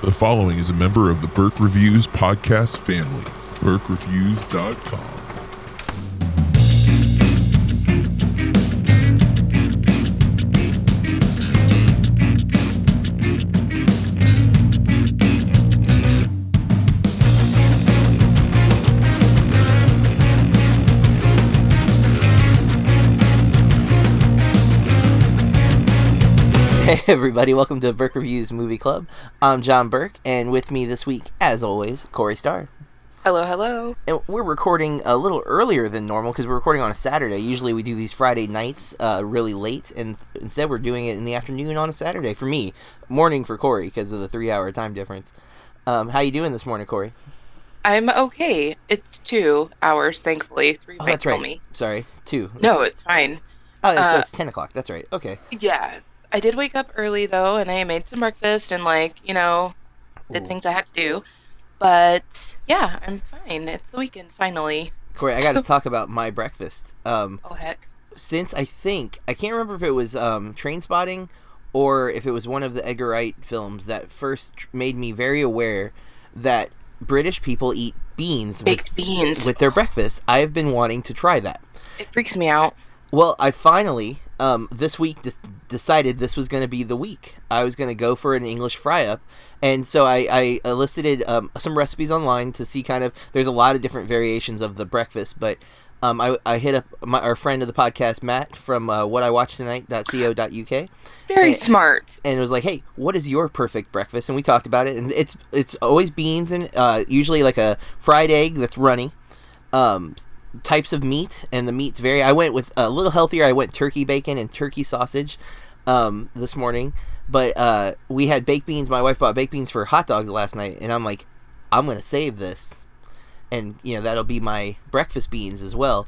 The following is a member of the Burke Reviews podcast family. BurkeReviews.com. everybody, welcome to Burke Reviews Movie Club. I'm John Burke, and with me this week, as always, Corey Starr. Hello, hello. And we're recording a little earlier than normal because we're recording on a Saturday. Usually we do these Friday nights uh, really late, and instead we're doing it in the afternoon on a Saturday for me, morning for Corey because of the three-hour time difference. Um, how you doing this morning, Corey? I'm okay. It's two hours, thankfully. Three Oh, that's right. me. Sorry, two. No, it's fine. Oh, it's, uh, it's ten o'clock. That's right. Okay. Yeah, I did wake up early though, and I made some breakfast and like you know did Ooh. things I had to do. But yeah, I'm fine. It's the weekend finally. Corey, I got to talk about my breakfast. Um, Oh heck. since I think I can't remember if it was um, Trainspotting or if it was one of the Edgar Wright films that first made me very aware that British people eat beans with, Baked beans. with their breakfast. I have been wanting to try that. It freaks me out. Well, I finally um, this week des- decided this was going to be the week. I was going to go for an English fry up, and so I, I elicited um, some recipes online to see kind of. There's a lot of different variations of the breakfast, but um, I, I hit up my, our friend of the podcast, Matt from uh, What I Watch Tonight.co.uk, Very Eh, smart. and it was like, "Hey, what is your perfect breakfast?" And we talked about it, and it's it's always beans and uh, usually like a fried egg that's runny, um, types of meat, and the meat's very. I went with a little healthier. I went turkey bacon and turkey sausage, um, this morning, but uh, we had baked beans. My wife bought baked beans for hot dogs last night, and I'm like, I'm gonna save this, and you know that'll be my breakfast beans as well.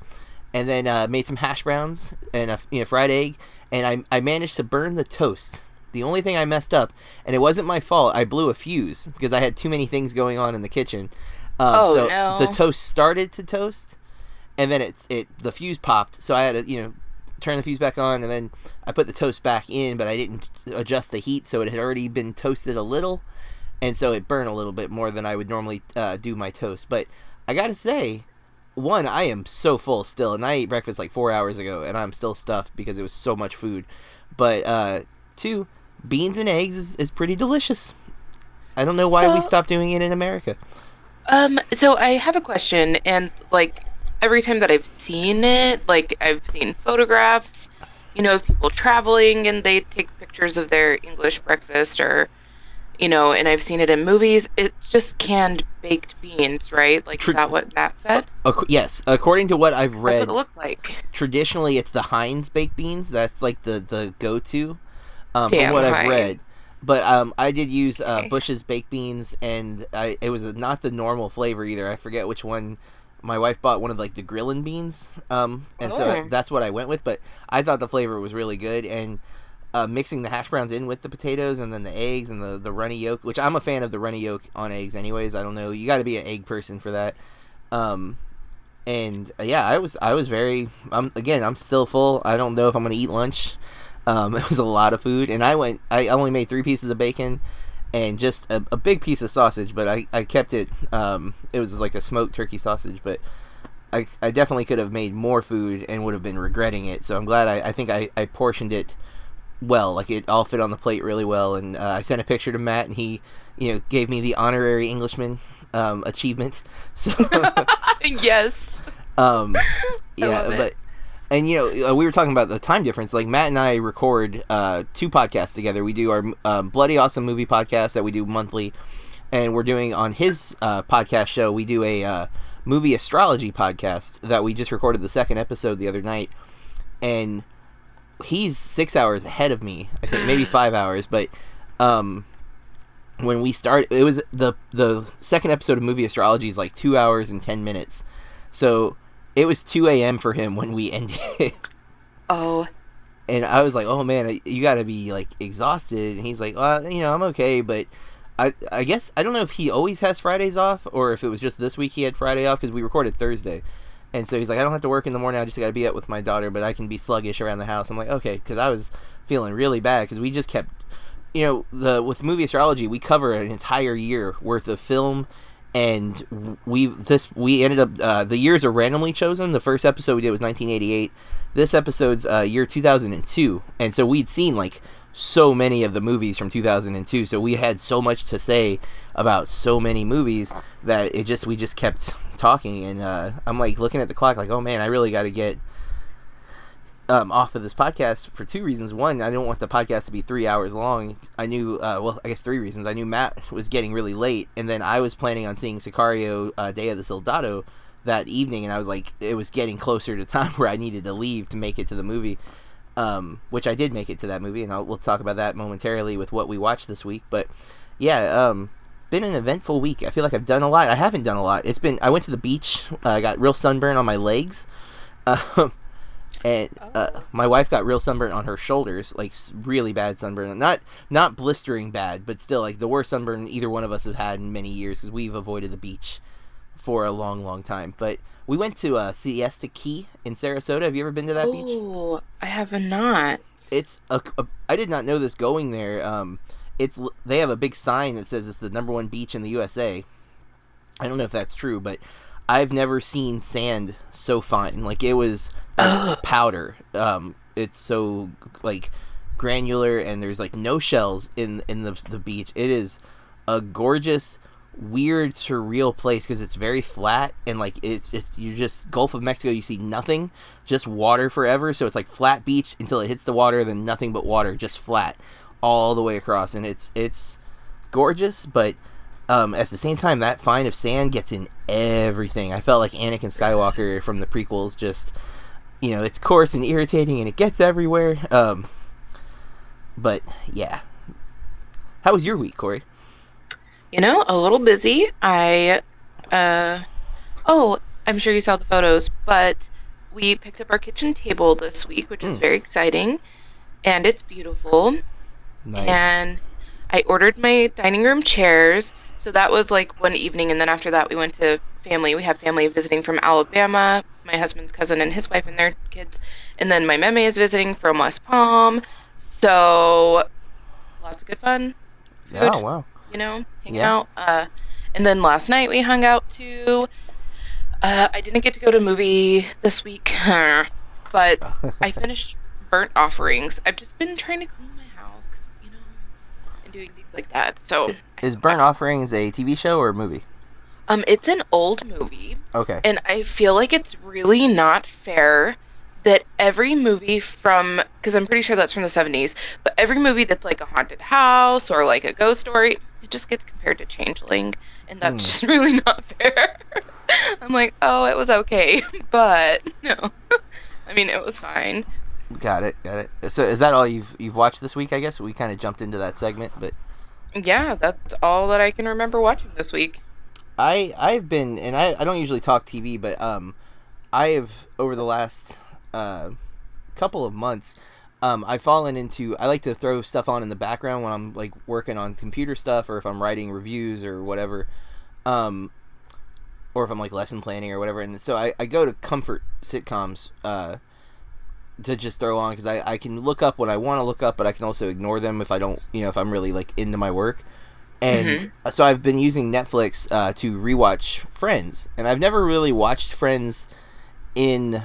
And then uh, made some hash browns and a you know fried egg, and I I managed to burn the toast. The only thing I messed up, and it wasn't my fault, I blew a fuse because I had too many things going on in the kitchen. Um, Oh, so no. the toast started to toast, and then it's it the fuse popped. So I had to you know turn the fuse back on, and then I put the toast back in, but I didn't adjust the heat, so it had already been toasted a little, and so it burned a little bit more than I would normally uh, do my toast. But I gotta say, one, I am so full still, and I ate breakfast like four hours ago, and I'm still stuffed because it was so much food. But uh, two, beans and eggs is, is pretty delicious. I don't know why we stopped doing it in America. Um, so I have a question, and like every time that I've seen it, like I've seen photographs, you know, of people traveling and they take pictures of their English breakfast, or you know, and I've seen it in movies. It's just canned baked beans, right? Like, Tr- is that what Matt said? Ac- yes, according to what I've That's read, what it looks like. traditionally it's the Heinz baked beans. That's like the the go to. Um, from what I've Heinz. read, but um, I did use uh, Okay. Bush's baked beans, and I, it was not the normal flavor either. I forget which one. My wife bought one of like the grilling beans, um, and so Oh. that's what I went with. But I thought the flavor was really good, and uh, mixing the hash browns in with the potatoes and then the eggs and the the runny yolk, which I'm a fan of the runny yolk on eggs. Anyways, I don't know. You got to be an egg person for that. Um, and uh, yeah, I was I was very. I'm again. I'm still full. I don't know if I'm gonna eat lunch. Um, it was a lot of food, and I went. I only made three pieces of bacon and just a, a big piece of sausage, but I, I kept it. Um, it was like a smoked turkey sausage, but I, I definitely could have made more food and would have been regretting it. So I'm glad I, I think I, I portioned it well. Like it all fit on the plate really well. And uh, I sent a picture to Matt, and he you know gave me the honorary Englishman um, achievement. So. yes. Um, yeah, but and you know uh, we were talking about the time difference. Like Matt and I record uh, two podcasts together. We do our um, bloody awesome movie podcast that we do monthly, and we're doing on his uh, podcast show. We do a uh, movie astrology podcast that we just recorded the second episode the other night, and he's six hours ahead of me. I think maybe five hours, but um, when we start, it was the the second episode of movie astrology is like two hours and ten minutes. So it was 2 a.m. for him when we ended. Oh, and I was like, "Oh man, you got to be like exhausted." And he's like, "Well, you know, I'm okay, but I I guess I don't know if he always has Fridays off or if it was just this week he had Friday off because we recorded Thursday." And so he's like, "I don't have to work in the morning. I just got to be up with my daughter, but I can be sluggish around the house." I'm like, "Okay," because I was feeling really bad because we just kept you know the with movie astrology we cover an entire year worth of film and we this we ended up uh, the years are randomly chosen. The first episode we did was 1988 this episode's uh, year 2002 and so we'd seen like so many of the movies from 2002 so we had so much to say about so many movies that it just we just kept talking. And uh, i'm like looking at the clock like oh man i really got to get um, off of this podcast for two reasons. One, I don't want the podcast to be three hours long. I knew, uh, well, I guess three reasons. I knew Matt was getting really late, and then I was planning on seeing Sicario uh, Day of the Soldado that evening, and I was like, it was getting closer to time where I needed to leave to make it to the movie, um, which I did make it to that movie, and I'll, we'll talk about that momentarily with what we watched this week. But yeah, um, been an eventful week. I feel like I've done a lot. I haven't done a lot. It's been. I went to the beach. I uh, got real sunburn on my legs. Um, and uh, oh. my wife got real sunburn on her shoulders, like really bad sunburn. Not not blistering bad, but still like the worst sunburn either one of us have had in many years because we've avoided the beach for a long, long time. But we went to uh, Siesta Key in Sarasota. Have you ever been to that oh, beach? Oh, I have not. It's a, a. I did not know this going there. Um, it's they have a big sign that says it's the number one beach in the USA. I don't know if that's true, but I've never seen sand so fine. Like it was powder. Um, it's so like granular, and there's like no shells in in the the beach. It is a gorgeous, weird, surreal place because it's very flat and like it's just you just Gulf of Mexico. You see nothing, just water forever. So it's like flat beach until it hits the water, then nothing but water, just flat all the way across, and it's it's gorgeous, but um, at the same time, that fine of sand gets in everything. I felt like Anakin Skywalker from the prequels, just you know, it's coarse and irritating, and it gets everywhere. Um, but yeah, how was your week, Corey? You know, a little busy. I, uh, oh, I'm sure you saw the photos, but we picked up our kitchen table this week, which is mm. very exciting, and it's beautiful. Nice. And I ordered my dining room chairs so that was like one evening, and then after that, we went to family. We have family visiting from Alabama, my husband's cousin and his wife and their kids, and then my meme is visiting from West Palm. So lots of good fun. Food, yeah, wow. You know, hanging yeah. out. Uh, and then last night we hung out too. Uh, I didn't get to go to a movie this week, but I finished Burnt Offerings. I've just been trying to clean my house because you know, and doing things like that. So is Burnt Offerings a TV show or a movie? Um, it's an old movie. Okay. And I feel like it's really not fair that every movie from because I'm pretty sure that's from the 70s, but every movie that's like a haunted house or like a ghost story, it just gets compared to Changeling, and that's hmm. just really not fair. I'm like, oh, it was okay, but no. I mean, it was fine. Got it, got it. So, is that all you've you've watched this week? I guess we kind of jumped into that segment, but yeah, that's all that I can remember watching this week. I I've been and I, I don't usually talk TV, but um I have over the last uh couple of months um I've fallen into I like to throw stuff on in the background when I'm like working on computer stuff or if I'm writing reviews or whatever. Um or if I'm like lesson planning or whatever and so I, I go to comfort sitcoms uh to just throw on because I, I can look up what I want to look up, but I can also ignore them if I don't, you know, if I'm really like into my work. And mm-hmm. so I've been using Netflix uh, to rewatch Friends, and I've never really watched Friends in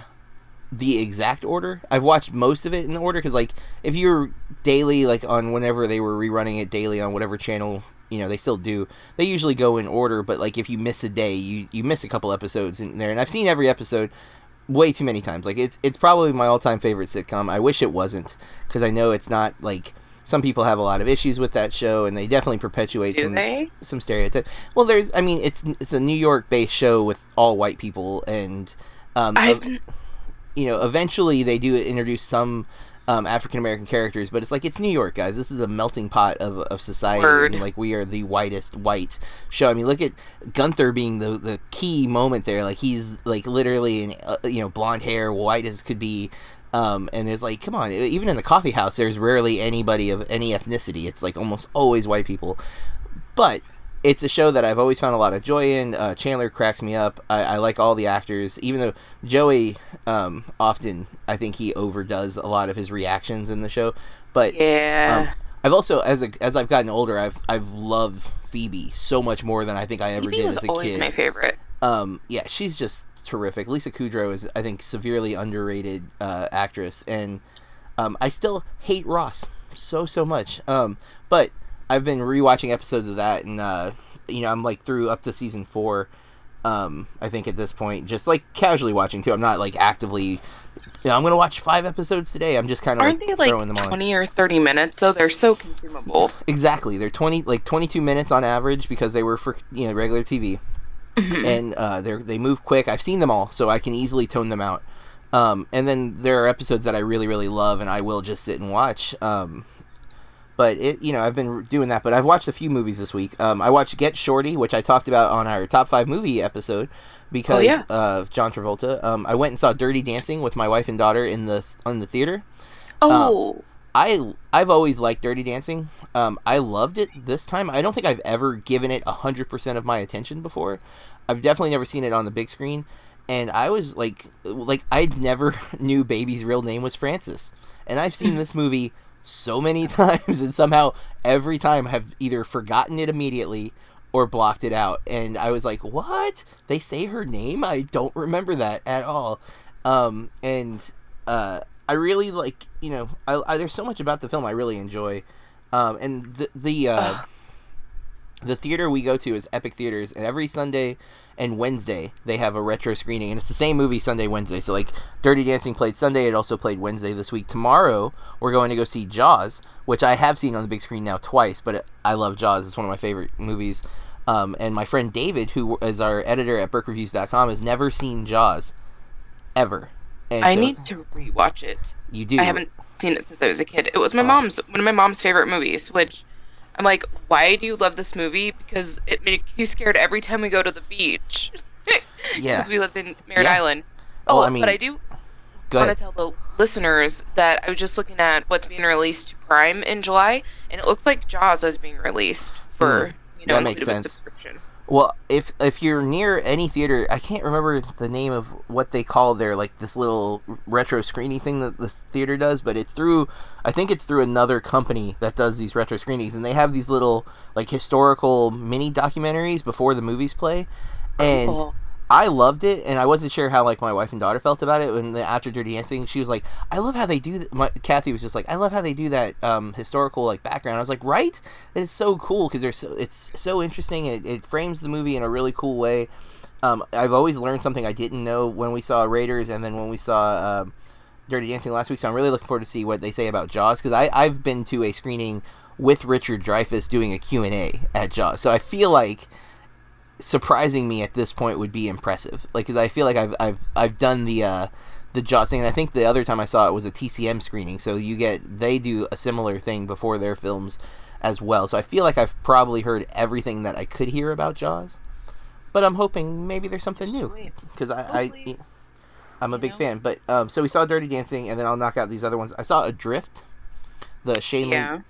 the exact order. I've watched most of it in the order because, like, if you're daily, like on whenever they were rerunning it daily on whatever channel, you know, they still do. They usually go in order, but like if you miss a day, you you miss a couple episodes in there. And I've seen every episode, way too many times. Like it's it's probably my all time favorite sitcom. I wish it wasn't because I know it's not like some people have a lot of issues with that show, and they definitely perpetuate Do some they? some stereotypes. Well, there's I mean it's it's a New York based show with all white people, and um, you know eventually they do introduce some um, African American characters, but it's like it's New York, guys. This is a melting pot of, of society, and like we are the whitest white show. I mean, look at Gunther being the the key moment there. Like he's like literally, in, uh, you know, blonde hair, white as could be. Um, and there's like, come on, even in the coffee house, there's rarely anybody of any ethnicity. It's like almost always white people. But it's a show that I've always found a lot of joy in. Uh, Chandler cracks me up. I, I, like all the actors, even though Joey um, often I think he overdoes a lot of his reactions in the show. But yeah, um, I've also as a, as I've gotten older, I've I've loved Phoebe so much more than I think I ever Phoebe did was as a always kid. my favorite. Um, yeah, she's just terrific. Lisa Kudrow is, I think, severely underrated uh, actress, and um, I still hate Ross so so much. Um, but I've been rewatching episodes of that, and uh, you know, I'm like through up to season four. Um, I think at this point, just like casually watching too. I'm not like actively. You know, I'm gonna watch five episodes today. I'm just kind of Aren't like, they like throwing them on. 20 or 30 minutes? So they're so consumable. Exactly. They're 20 like 22 minutes on average because they were for, you know, regular TV. And uh they they move quick. I've seen them all, so I can easily tone them out. Um and then there are episodes that I really really love and I will just sit and watch. Um but it you know, I've been doing that, but I've watched a few movies this week. Um I watched Get Shorty, which I talked about on our top 5 movie episode because yeah. of John Travolta. Um I went and saw Dirty Dancing with my wife and daughter in the in the theater. Oh, I I've always liked Dirty Dancing. Um, I loved it this time. I don't think I've ever given it hundred percent of my attention before. I've definitely never seen it on the big screen, and I was like, like I never knew Baby's real name was Francis, and I've seen this movie so many times, and somehow every time have either forgotten it immediately or blocked it out. And I was like, what? They say her name? I don't remember that at all. Um, and uh, I really like, you know, I, I, there's so much about the film I really enjoy. Um, and the the uh, the theater we go to is Epic Theaters, and every Sunday and Wednesday they have a retro screening, and it's the same movie Sunday Wednesday. So like Dirty Dancing played Sunday, it also played Wednesday this week. Tomorrow we're going to go see Jaws, which I have seen on the big screen now twice, but it, I love Jaws. It's one of my favorite movies. Um, and my friend David, who is our editor at BurkeReviews.com, has never seen Jaws, ever. And I so need to rewatch it. you do. I haven't seen it since I was a kid. It was my Oh. mom's one of my mom's favorite movies, which I'm like, why do you love this movie? Because it makes you scared every time we go to the beach. Yeah. Because we lived in Merritt Yeah. Island. Oh, Oh, I mean- but I do want to tell the listeners that I was just looking at what's being released to Prime in July, and it looks like Jaws is being released for hmm. you know. That makes sense. subscription. Well, if if you're near any theater, I can't remember the name of what they call their like this little retro screening thing that this theater does, but it's through I think it's through another company that does these retro screenings, and they have these little like historical mini documentaries before the movies play, and Cool. I loved it, and I wasn't sure how like my wife and daughter felt about it. When the, after Dirty Dancing, she was like, "I love how they do." Th-. My Kathy was just like, "I love how they do that um, historical like background." I was like, "Right? It's so cool because there's so it's so interesting. It, it frames the movie in a really cool way." Um, I've always learned something I didn't know when we saw Raiders, and then when we saw um, Dirty Dancing last week. So I'm really looking forward to see what they say about Jaws because I I've been to a screening with Richard Dreyfuss doing a Q and A at Jaws, so I feel like surprising me at this point would be impressive. Like, cause I feel like I've I've I've done the uh, the Jaws thing, and I think the other time I saw it was a TCM screening. So you get they do a similar thing before their films as well. So I feel like I've probably heard everything that I could hear about Jaws, but I'm hoping maybe there's something new because I, I I'm a big know? fan. But um, so we saw Dirty Dancing, and then I'll knock out these other ones. I saw Adrift, the Shailene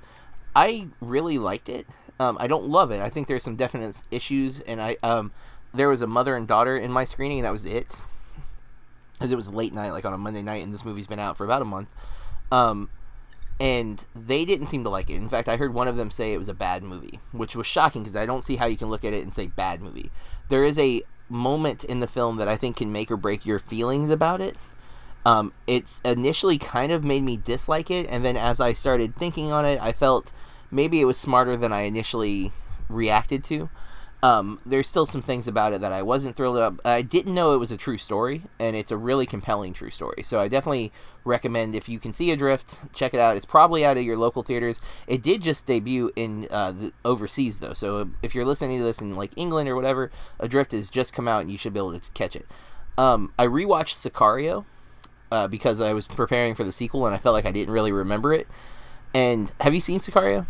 I really liked it. Um, I don't love it. I think there's some definite issues, and I um, there was a mother and daughter in my screening, and that was it. Because it was late night, like on a Monday night, and this movie's been out for about a month. Um, and they didn't seem to like it. In fact, I heard one of them say it was a bad movie, which was shocking because I don't see how you can look at it and say bad movie. There is a moment in the film that I think can make or break your feelings about it. Um, it's initially kind of made me dislike it, and then as I started thinking on it, I felt maybe it was smarter than I initially reacted to. Um, there's still some things about it that I wasn't thrilled about. I didn't know it was a true story, and it's a really compelling true story. So I definitely recommend if you can see Adrift, check it out. It's probably out of your local theaters. It did just debut in uh, overseas though, so if you're listening to this in like England or whatever, Adrift has just come out, and you should be able to catch it. Um, I rewatched Sicario uh, because I was preparing for the sequel, and I felt like I didn't really remember it. And have you seen Sicario?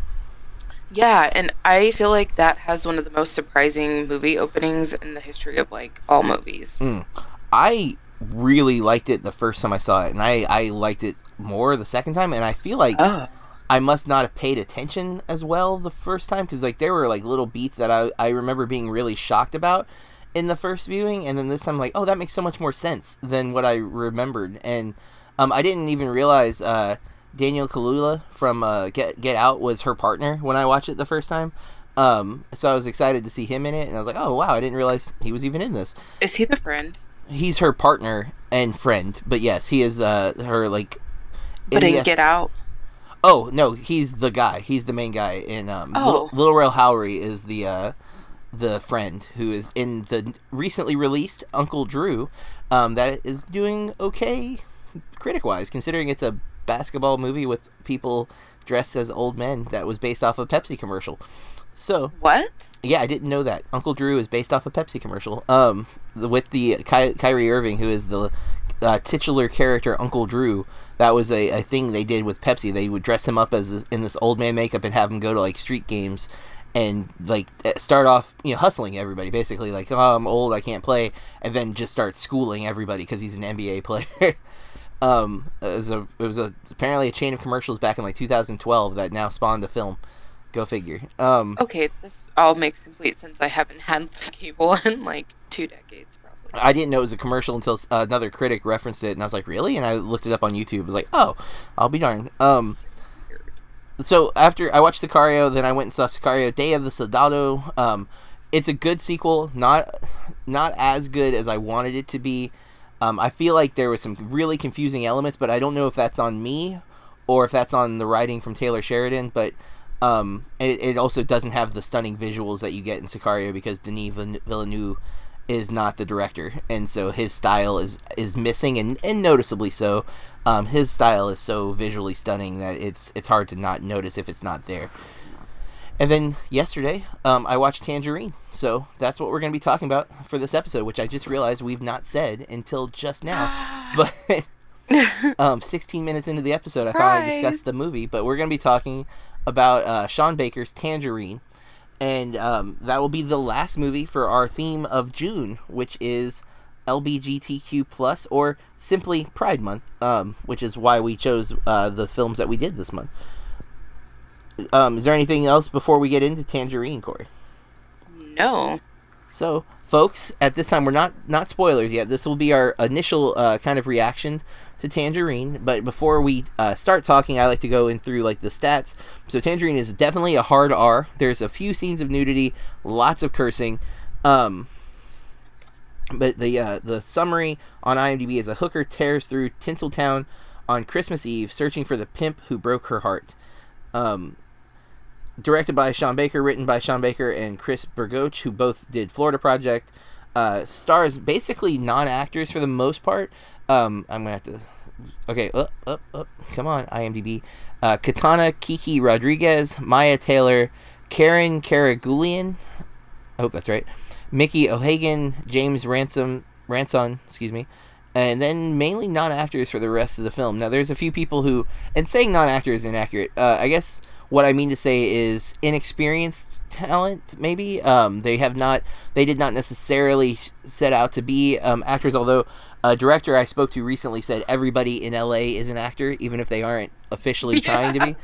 Yeah, and I feel like that has one of the most surprising movie openings in the history of like all movies. Mm. I really liked it the first time I saw it, and I, I liked it more the second time. And I feel like Oh. I must not have paid attention as well the first time because like there were like little beats that I, I remember being really shocked about in the first viewing, and then this time like oh that makes so much more sense than what I remembered, and um, I didn't even realize uh, Daniel Kaluuya from uh, Get Get Out was her partner when I watched it the first time. Um, so I was excited to see him in it, and I was like, "Oh wow, I didn't realize he was even in this." Is he the friend? He's her partner and friend, but yes, he is uh, her like. But in Get Out. Oh no, he's the guy. He's the main guy in um, Oh. Little, Little Rel Howery is the uh, the friend who is in the recently released Uncle Drew, um, that is doing okay critic wise, considering it's a basketball movie with people dressed as old men that was based off a Pepsi commercial. So What? yeah, I didn't know that Uncle Drew is based off a Pepsi commercial. Um, with the Ky- Kyrie Irving, who is the uh, titular character Uncle Drew. That was a, a thing they did with Pepsi. They would dress him up as this- in this old man makeup and have him go to like street games and like eh, start off you know hustling everybody basically like oh I'm old I can't play and then just start schooling everybody because he's an NBA player. um, it was a it was a apparently a chain of commercials back in like 2012 that now spawned a film. Go figure. Um, Okay, this all makes complete sense. I haven't had cable in like two decades, probably. I didn't know it was a commercial until s- another critic referenced it, and I was like, "Really?" And I looked it up on YouTube. I was like, "Oh, I'll be darned." Um, so after I watched Sicario, then I went and saw Sicario: Day of the Soldado. Um, it's a good sequel, not not as good as I wanted it to be. Um, I feel like there was some really confusing elements, but I don't know if that's on me or if that's on the writing from Taylor Sheridan. But um, it, it also doesn't have the stunning visuals that you get in Sicario because Denis Villeneuve is not the director, and so his style is is missing, and, and noticeably so. Um, his style is so visually stunning that it's it's hard to not notice if it's not there. And then yesterday, um, I watched Tangerine, so that's what we're going to be talking about for this episode, which I just realized we've not said until just now. But um, 16 minutes into the episode, I finally discussed the movie. But we're going to be talking about uh, Sean Baker's Tangerine, and um, that will be the last movie for our theme of June, which is LBGTQ plus or simply Pride Month, um, which is why we chose uh, the films that we did this month. Um, is there anything else before we get into Tangerine, Corey? no. So, folks, at this time we're not not spoilers yet. This will be our initial uh, kind of reaction to Tangerine. But before we uh, start talking, I like to go in through like the stats. So, Tangerine is definitely a hard R. There's a few scenes of nudity, lots of cursing. Um, but the uh, the summary on IMDb is a hooker tears through Tinseltown on Christmas Eve, searching for the pimp who broke her heart. Um, directed by Sean Baker, written by Sean Baker and Chris Bergoch, who both did Florida Project. Uh, stars basically non-actors for the most part. Um, I'm gonna have to. Okay, up, up, up. Come on, IMDb. Uh, Kitana Kiki Rodriguez, Maya Taylor, Karen Karagulian. I hope that's right. Mickey O'Hagan, James Ransom, Ranson, excuse me, and then mainly non-actors for the rest of the film. Now, there's a few people who, and saying non-actor is inaccurate. Uh, I guess what I mean to say is inexperienced talent. Maybe um, they have not, they did not necessarily set out to be um, actors. Although a director I spoke to recently said everybody in LA is an actor, even if they aren't officially trying to be.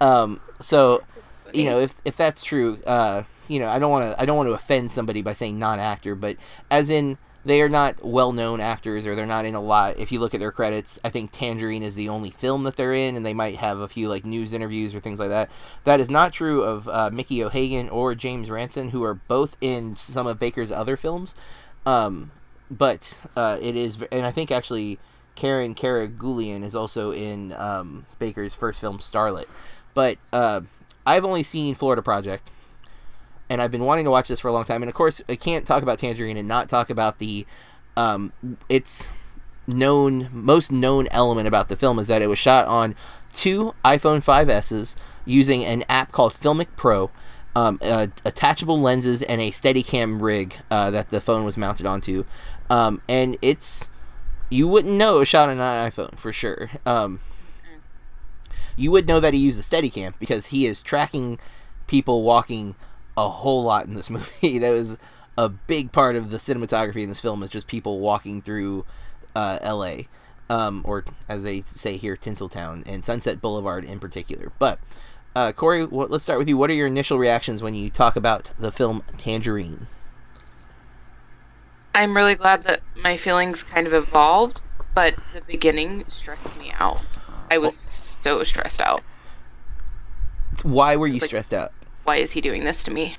Um, so you know if if that's true uh you know i don't want to i don't want to offend somebody by saying non-actor but as in they are not well-known actors or they're not in a lot if you look at their credits i think tangerine is the only film that they're in and they might have a few like news interviews or things like that. That is not true of uh, mickey o'hagan or james ranson who are both in some of baker's other films. Um but uh it is and i think actually karen karagulian is also in um baker's first film starlet. But uh I've only seen Florida Project, and I've been wanting to watch this for a long time. And of course, I can't talk about Tangerine and not talk about the um, its known most known element about the film is that it was shot on two iPhone 5s's using an app called Filmic Pro. Um, uh, attachable lenses and a Steadicam rig uh, that the phone was mounted onto, um, and it's you wouldn't know it was shot on an iPhone for sure. Um, you would know that he used a Steadicam because he is tracking people walking a whole lot in this movie. that was a big part of the cinematography in this film is just people walking through uh, L.A. Um, or as they say here, Tinseltown and Sunset Boulevard in particular. But uh, Corey, what, let's start with you. What are your initial reactions when you talk about the film Tangerine? I'm really glad that my feelings kind of evolved, but the beginning stressed me out. I was so stressed out. Why were you like- stressed out? Why is he doing this to me?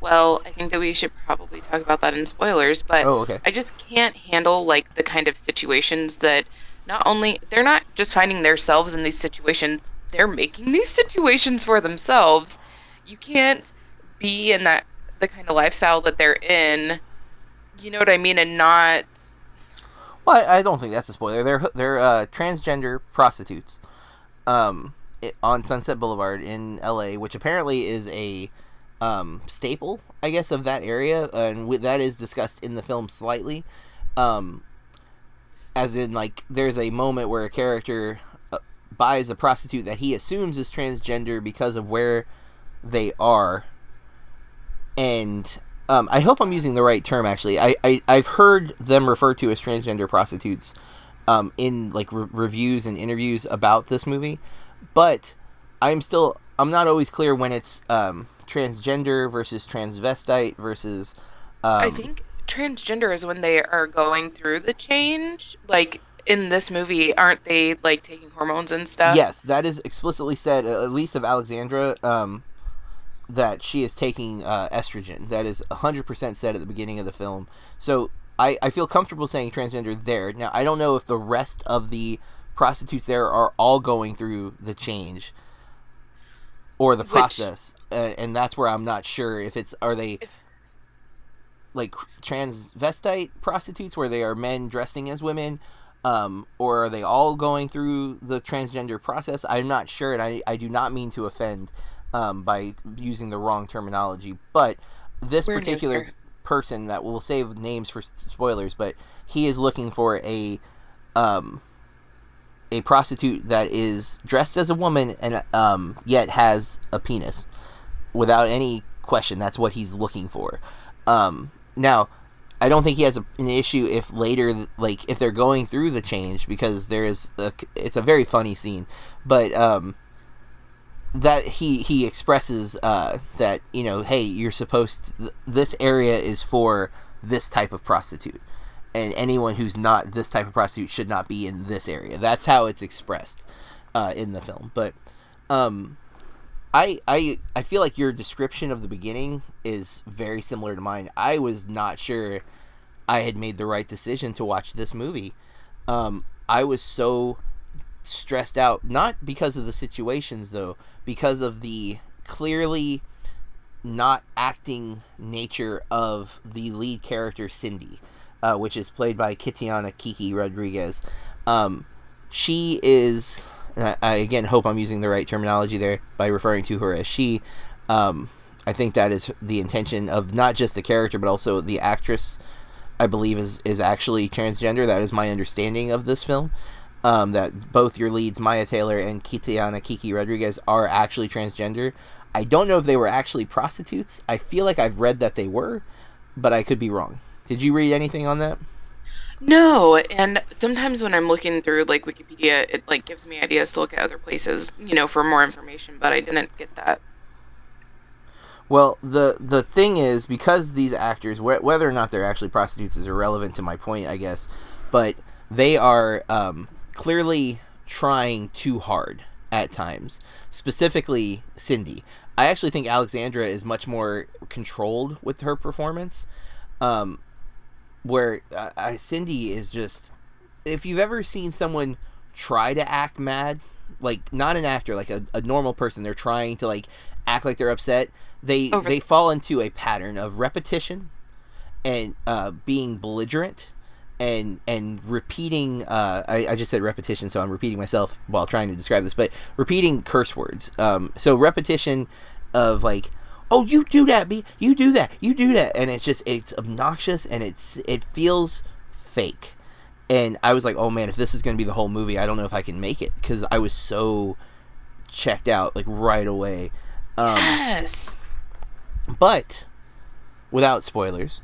Well, I think that we should probably talk about that in spoilers, but Oh, okay. I just can't handle like the kind of situations that not only they're not just finding themselves in these situations, they're making these situations for themselves. You can't be in that the kind of lifestyle that they're in. You know what I mean? And not Well, I, I don't think that's a spoiler. They're they're uh, transgender prostitutes, um, on Sunset Boulevard in L.A., which apparently is a um, staple, I guess, of that area, and that is discussed in the film slightly. Um, as in, like, there's a moment where a character uh, buys a prostitute that he assumes is transgender because of where they are, and um, I hope I'm using the right term. Actually, I, I I've heard them referred to as transgender prostitutes um, in like re- reviews and interviews about this movie, but I'm still I'm not always clear when it's um, transgender versus transvestite versus. Um, I think transgender is when they are going through the change. Like in this movie, aren't they like taking hormones and stuff? yes, that is explicitly said. At least of Alexandra. Um, that she is taking uh, estrogen. That is 100% said at the beginning of the film. So I, I feel comfortable saying transgender there. Now, I don't know if the rest of the prostitutes there are all going through the change or the Which- process. Uh, and that's where I'm not sure if it's, are they like transvestite prostitutes where they are men dressing as women? Um, or are they all going through the transgender process? I'm not sure, and I, I do not mean to offend um, by using the wrong terminology. But this We're particular person that will save names for spoilers, but he is looking for a um, a prostitute that is dressed as a woman and um, yet has a penis, without any question. That's what he's looking for. Um, now, I don't think he has a, an issue if later, like if they're going through the change, because there is a, it's a very funny scene, but um, that he he expresses uh, that you know, hey, you're supposed to, this area is for this type of prostitute, and anyone who's not this type of prostitute should not be in this area. That's how it's expressed uh, in the film, but. Um, I, I I feel like your description of the beginning is very similar to mine. I was not sure I had made the right decision to watch this movie. Um, I was so stressed out, not because of the situations though, because of the clearly not acting nature of the lead character Cindy, uh, which is played by Kitiana Kiki Rodriguez. Um, she is I, I again hope I'm using the right terminology there by referring to her as she. Um, I think that is the intention of not just the character but also the actress. I believe is is actually transgender. That is my understanding of this film. Um, that both your leads, Maya Taylor and Kitiana Kiki Rodriguez, are actually transgender. I don't know if they were actually prostitutes. I feel like I've read that they were, but I could be wrong. Did you read anything on that? No, and sometimes when I'm looking through like Wikipedia, it like gives me ideas to look at other places, you know, for more information, but I didn't get that. Well, the the thing is because these actors, wh- whether or not they're actually prostitutes, is irrelevant to my point, I guess. But they are um, clearly trying too hard at times. Specifically, Cindy. I actually think Alexandra is much more controlled with her performance. Um, where uh, uh, Cindy is just, if you've ever seen someone try to act mad, like not an actor, like a, a normal person, they're trying to like act like they're upset. They Over- they fall into a pattern of repetition and uh, being belligerent and and repeating. Uh, I, I just said repetition, so I'm repeating myself while trying to describe this, but repeating curse words. Um, so repetition of like oh you do that b. You do that. You do that. And it's just it's obnoxious and it's it feels fake. And i was like oh man if this is going to be the whole movie i don't know if i can make it. Because i was so checked out like right away. Um, yes. but without spoilers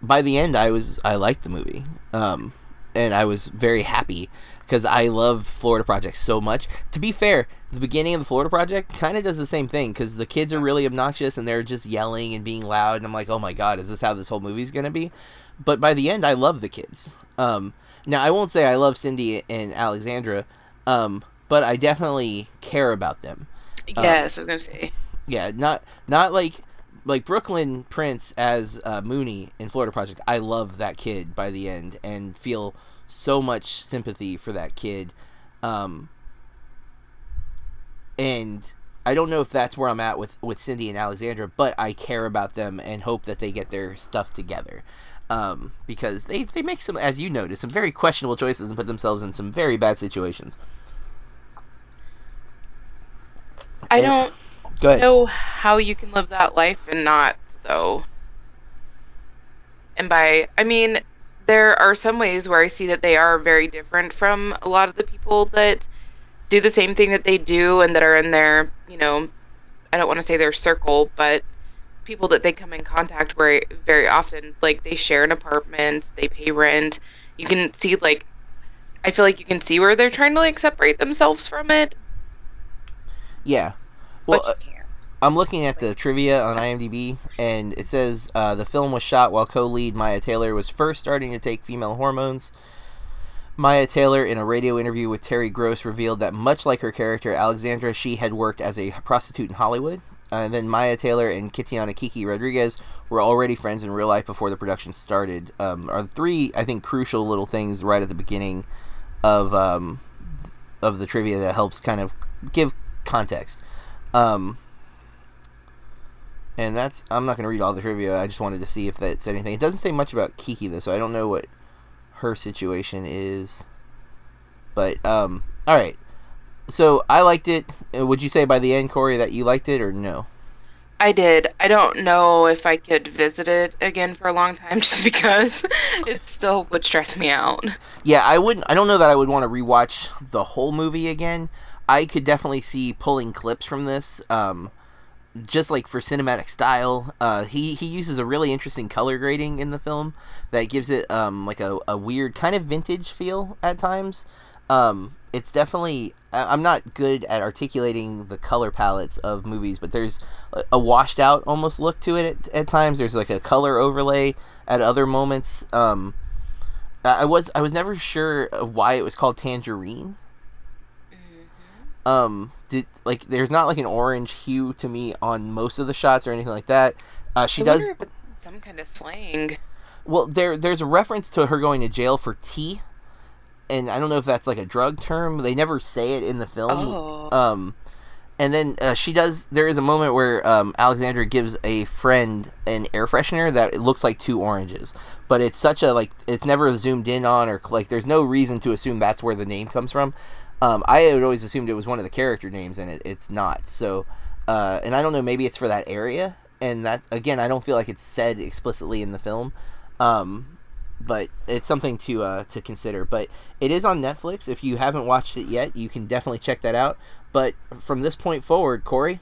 by the end i was i liked the movie. Um, and i was very happy because i love florida project so much to be fair the beginning of the florida project kind of does the same thing because the kids are really obnoxious and they're just yelling and being loud and i'm like oh my god is this how this whole movie's going to be but by the end i love the kids um, now i won't say i love cindy and alexandra Um, but I definitely care about them. Yes, I was gonna say. Yeah, not not like like Brooklyn Prince as uh, Moonee in Florida Project. I love that kid by the end and feel so much sympathy for that kid. Um, and I don't know if that's where I'm at with with Cindy and Alexandra, but I care about them and hope that they get their stuff together. Um, because they they make some, as you noted, some very questionable choices and put themselves in some very bad situations. I And- don't Go ahead. know how you can live that life and not, though. And by, I mean, there are some ways where I see that they are very different from a lot of the people that do the same thing that they do and that are in their, you know, I don't want to say their circle, but people that they come in contact very, very often. Like, they share an apartment, they pay rent. You can see, like, I feel like you can see where they're trying to, like, separate themselves from it, Yeah. Well, uh, but can't. I'm looking at the trivia on IMDb, and it says uh, the film was shot while co-lead Maya Taylor was first starting to take female hormones. Maya Taylor, in a radio interview with Terry Gross, revealed that much like her character Alexandra, she had worked as a prostitute in Hollywood. Uh, and then Maya Taylor and Kitiana Kiki Rodriguez were already friends in real life before the production started. Um, are three, I think, crucial little things right at the beginning of um, of the trivia that helps kind of give context. Um, and that's I'm not going to read all the trivia. I just wanted to see if that said anything. It doesn't say much about Kiki though, so I don't know what her situation is. But um, all right. So I liked it. Uh, Would you say by the end, Corey, that you liked it or no? I did. I don't know if I could visit it again for a long time just because it still would stress me out. Yeah, I wouldn't. I don't know that I would want to rewatch the whole movie again. I could definitely see pulling clips from this, um, just like for cinematic style. Uh, he he uses a really interesting color grading in the film that gives it um, like a, a weird kind of vintage feel at times. Um, it's definitely. I'm not good at articulating the color palettes of movies, but there's a- washed out almost look to it at, at times. There's like a color overlay at other moments. Um, I was I was never sure why it was called tangerine. Um, did like there's not like an orange hue to me on most of the shots or anything like that. Uh, she I does wonder if it's some kind of slang. well. There there's a reference to her going to jail for tea, and I don't know if that's like a drug term. They never say it in the film. Oh. Um, and then uh, she does. There is a moment where um, Alexandra gives a friend an air freshener that it looks like two oranges, but it's such a like it's never zoomed in on or like there's no reason to assume that's where the name comes from. Um, I had always assumed it was one of the character names, and it, it's not. So, uh, and I don't know. Maybe it's for that area, and that again, I don't feel like it's said explicitly in the film. Um, but it's something to uh, to consider. But it is on Netflix. If you haven't watched it yet, you can definitely check that out. But from this point forward, Corey,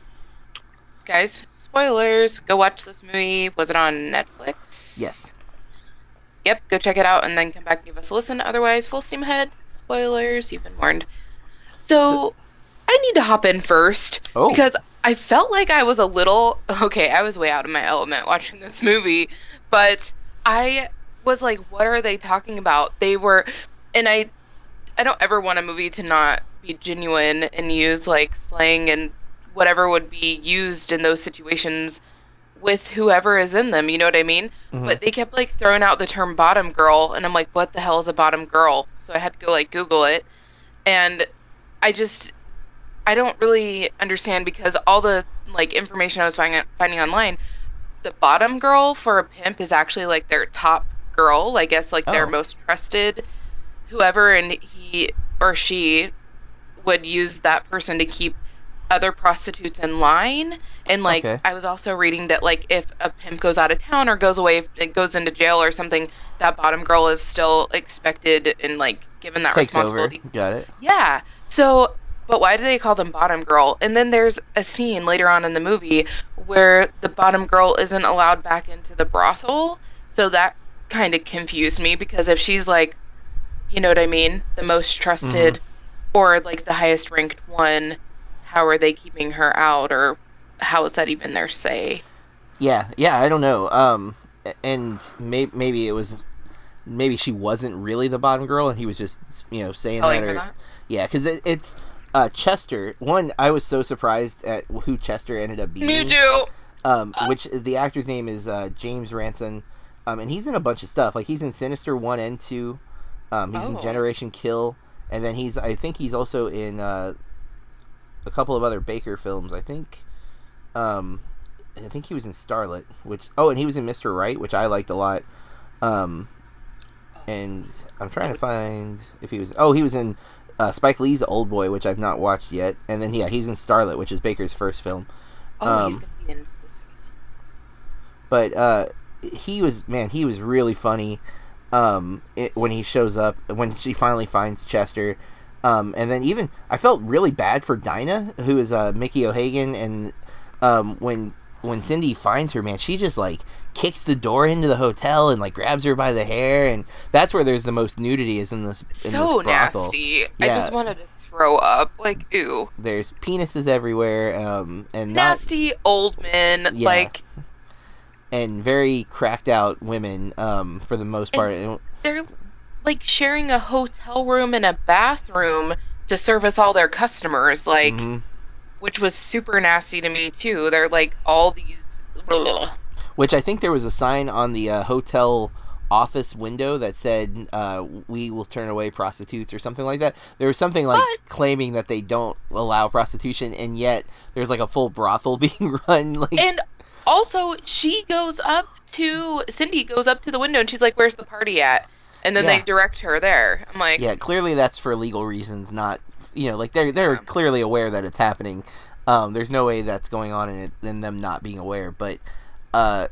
Guys, spoilers. Go watch this movie. Was it on Netflix? yes, Yep, go check it out and then come back and give us a listen. Otherwise, full steam ahead. Spoilers, you've been warned. So, So- I need to hop in first Oh. because I felt like I was a little okay, I was way out of my element watching this movie, but I was like what are they talking about? They were and I I don't ever want a movie to not be genuine and use like slang and whatever would be used in those situations with whoever is in them, you know what I mean? Mhm. But they kept like throwing out the term bottom girl and I'm like, what the hell is a bottom girl? So I had to go like Google it. And I just I don't really understand because all the like information I was finding finding online, the bottom girl for a pimp is actually like their top girl, I guess like their Oh. most trusted whoever and he or she would use that person to keep other prostitutes in line and like Okay. i was also reading that like if a pimp goes out of town or goes away it goes into jail or something that bottom girl is still expected and like given that takes over. responsibility Got it. yeah. So, but why do they call them bottom girl? And then there's a scene later on in the movie where the bottom girl isn't allowed back into the brothel. So that kind of confused me because if she's like, you know what I mean, the most trusted or like the highest ranked one, how are they keeping her out or how is that even their say? Yeah, yeah. I don't know. Um, and may- maybe it was maybe she wasn't really the bottom girl, and he was just you know saying Telling that, or that? Yeah, because it, it's uh, Chester. One, I was so surprised at who Chester ended up being. Me too. Um, which is the actor's name is uh, James Ranson, um, and he's in a bunch of stuff. Like he's in Sinister One and Two. Um, he's in Oh. Generation Kill, and then he's I think he's also in uh, a couple of other Baker films. I think. Um, I think he was in Starlet, which oh, and he was in Mister Right, which I liked a lot. Um, and I'm trying to find if he was. Oh, he was in uh, Spike Lee's Oldboy, which I've not watched yet. And then yeah, he's in Starlet, which is Baker's first film. Oh, he's Um, gonna be in this. but uh, he was man, he was really funny um, it, when he shows up when she finally finds Chester. Um, and then even I felt really bad for Dinah, who is uh, Mickey O'Hagan, and um, when when Cindy finds her, man, she just like kicks the door into the hotel and like grabs her by the hair, and that's where there's the most nudity is in this in So this brothel. nasty. I just wanted to throw up. Like, ew. There's penises everywhere, um, and not Nasty old men. Yeah. Like, and very cracked out women um, for the most part. And, they're like sharing a hotel room and a bathroom to service all their customers. Like, Mhm. which was super nasty to me too. They're like all these. Ugh. Which I think there was a sign on the uh, hotel office window that said, uh, "We will turn away prostitutes" or something like that. There was something like What? claiming that they don't allow prostitution, and yet there's like a full brothel being run. Like, And also, she goes up to Cindy goes up to the window and she's like, "Where's the party at?" And then Yeah. they direct her there. I'm like, yeah, clearly that's for legal reasons, not you know, like they're they're Yeah. clearly aware that it's happening. Um, there's no way that's going on in it than them not being aware. But uh,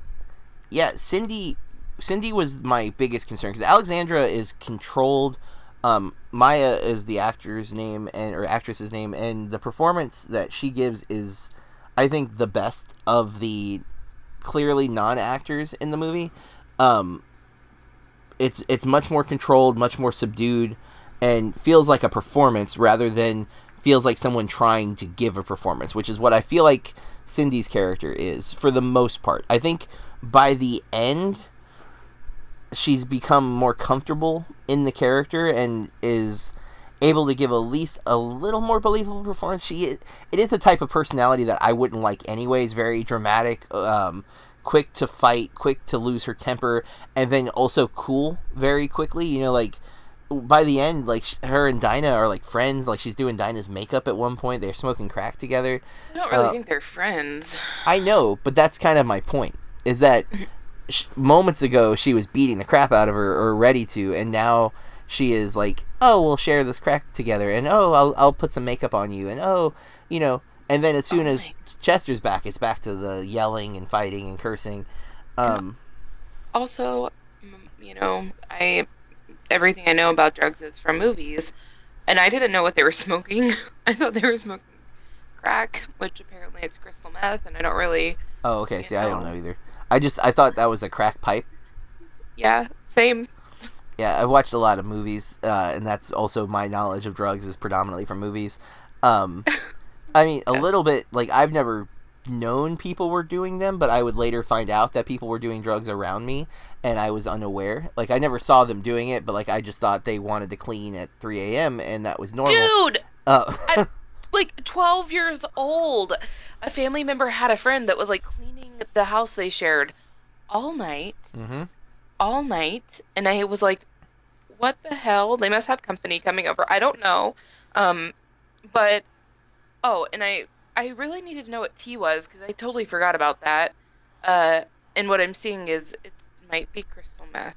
yeah, Cindy Cindy was my biggest concern because Alexandra is controlled. Um, Mya is the actor's name and or actress's name, and the performance that she gives is, I think, the best of the clearly non actors in the movie. Um, it's it's much more controlled, much more subdued, and feels like a performance rather than feels like someone trying to give a performance, which is what I feel like Cindy's character is for the most part. I think by the end she's become more comfortable in the character and is able to give at least a little more believable performance. She it is a type of personality that I wouldn't like anyways, very dramatic, um quick to fight, quick to lose her temper and then also cool very quickly, you know like by the end like sh- her and Dinah are like friends, like she's doing Dinah's makeup at one point. They're smoking crack together. I don't really uh, think they're friends. I know, but that's kind of my point. Is that sh- moments ago she was beating the crap out of her or ready to, and now she is like, "Oh, we'll share this crack together," and "Oh, I'll I'll put some makeup on you," and "Oh, you know," and then as soon Oh as Chester's back, it's back to the yelling and fighting and cursing. Um, Also, you know, I everything I know about drugs is from movies, and I didn't know what they were smoking. I thought they were smoking crack, which apparently it's crystal meth, and I don't really. oh, okay. See, I don't know. know either. I just I thought that was a crack pipe. Yeah, same. Yeah, I've watched a lot of movies, uh, and that's also my knowledge of drugs is predominantly from movies. Um, I mean, a little bit like I've never known people were doing them, but I would later find out that people were doing drugs around me, and I was unaware. Like I never saw them doing it, but like I just thought they wanted to clean at 3 a.m. and that was normal. Dude, Uh, I- like 12 years old. A family member had a friend that was like cleaning the house they shared all night, mhm. all night, and I was like, "What the hell? They must have company coming over. I don't know." Um, but oh, and I I really needed to know what tea was because I totally forgot about that. Uh, and what I'm seeing is it might be crystal meth.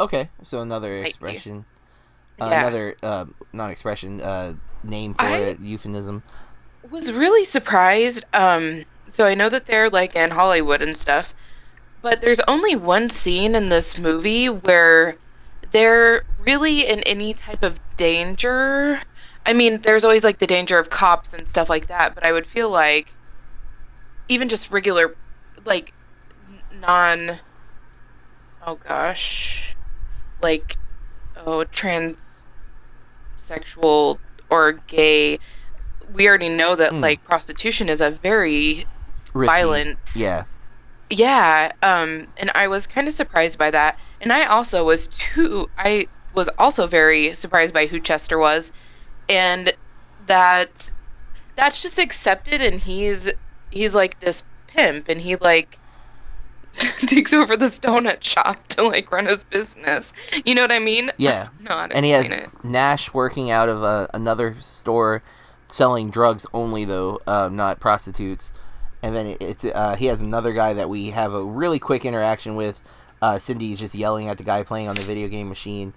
Okay, so another be. expression, uh, Yeah. another uh, not expression, uh, name for I- it, euphemism. was really surprised. Um, so I know that they're like in Hollywood and stuff, but there's only one scene in this movie where they're really in any type of danger. I mean, there's always like the danger of cops and stuff like that, but I would feel like even just regular, like non. Oh gosh, like oh transsexual or gay. We already know that Hmm. like prostitution is a very Risky. violent Yeah. yeah um and i was kind of surprised by that and i also was too i was also very surprised by who chester was and that that's just accepted and he's he's like this pimp and he like takes over this donut shop to like run his business. You know what I mean? Yeah. no, and he has Nash working out of uh, another store selling drugs only though, uh, not prostitutes. And then it's uh, he has another guy that we have a really quick interaction with. Uh, Cindy is just yelling at the guy playing on the video game machine.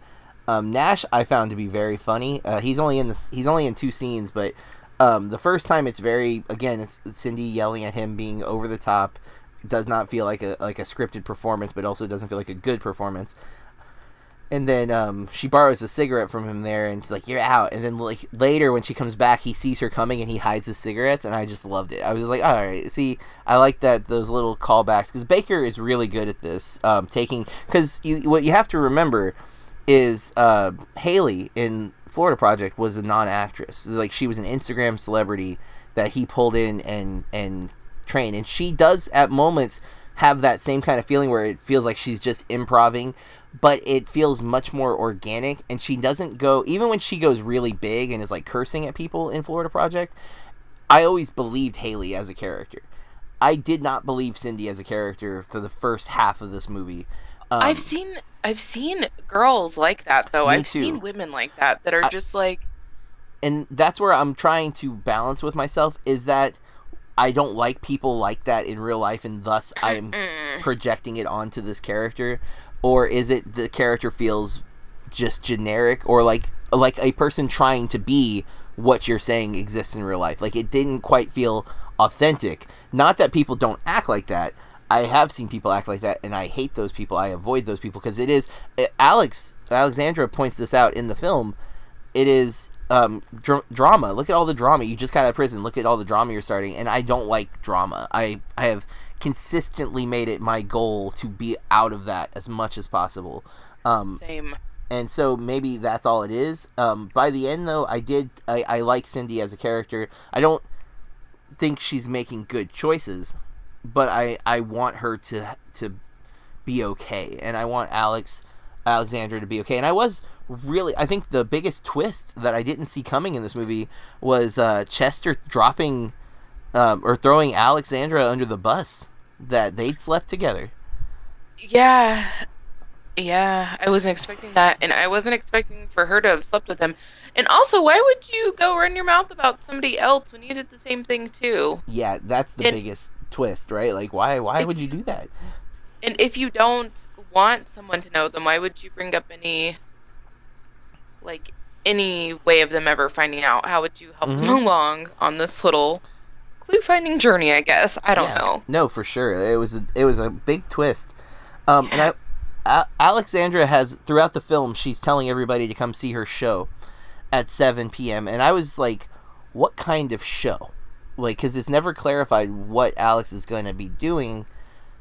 Um, Nash I found to be very funny. Uh, he's only in this. He's only in two scenes, but um, the first time it's very again it's Cindy yelling at him being over the top. Does not feel like a like a scripted performance, but also doesn't feel like a good performance. And then um, she borrows a cigarette from him there, and she's like, "You're out." And then like later when she comes back, he sees her coming and he hides his cigarettes, and I just loved it. I was like, "All right, see, I like that those little callbacks because Baker is really good at this, um, taking because you what you have to remember is uh, Halley in Florida Project was a non-actress, like she was an Instagram celebrity that he pulled in and and trained, and she does at moments have that same kind of feeling where it feels like she's just improving but it feels much more organic. And she doesn't go even when she goes really big and is like cursing at people in Florida Project I always believed Halley as a character. I did not believe Cindy as a character for the first half of this movie um, I've seen I've seen girls like that though. I've too. seen women like that that are I, just like and that's where I'm trying to balance with myself is that I don't like people like that in real life and thus I'm projecting it onto this character. Or is it the character feels just generic or like like a person trying to be what you're saying exists in real life. Like it didn't quite feel authentic. Not that people don't act like that i have seen people act like that and i hate those people i avoid those people because it is alex alexandra points this out in the film it is um, dr- drama look at all the drama you just got out of prison look at all the drama you're starting and i don't like drama i i have consistently made it my goal to be out of that as much as possible. Um, Same. And so maybe that's all it is. Um, by the end, though, I did I, I like Cindy as a character. I don't think she's making good choices, but I I want her to to be okay, and I want Alex Alexandra to be okay. And I was really I think the biggest twist that I didn't see coming in this movie was uh, Chester dropping um, or throwing Alexandra under the bus that they'd slept together. Yeah, yeah, I wasn't expecting that, and I wasn't expecting for her to have slept with him. And also, why would you go run your mouth about somebody else when you did the same thing too? Yeah, that's the and, biggest twist, right? Like, why? Why would you do that? And if you don't want someone to know them, why would you bring up any, like, any way of them ever finding out? How would you help mm-hmm. them along on this little clue finding journey, I guess. I don't yeah. know. No, for sure. It was a, it was a big twist. Um, and I, Alexandra has throughout the film, she's telling everybody to come see her show at 7 p.m. And I was like, what kind of show? Like, because it's never clarified what Alex is going to be doing.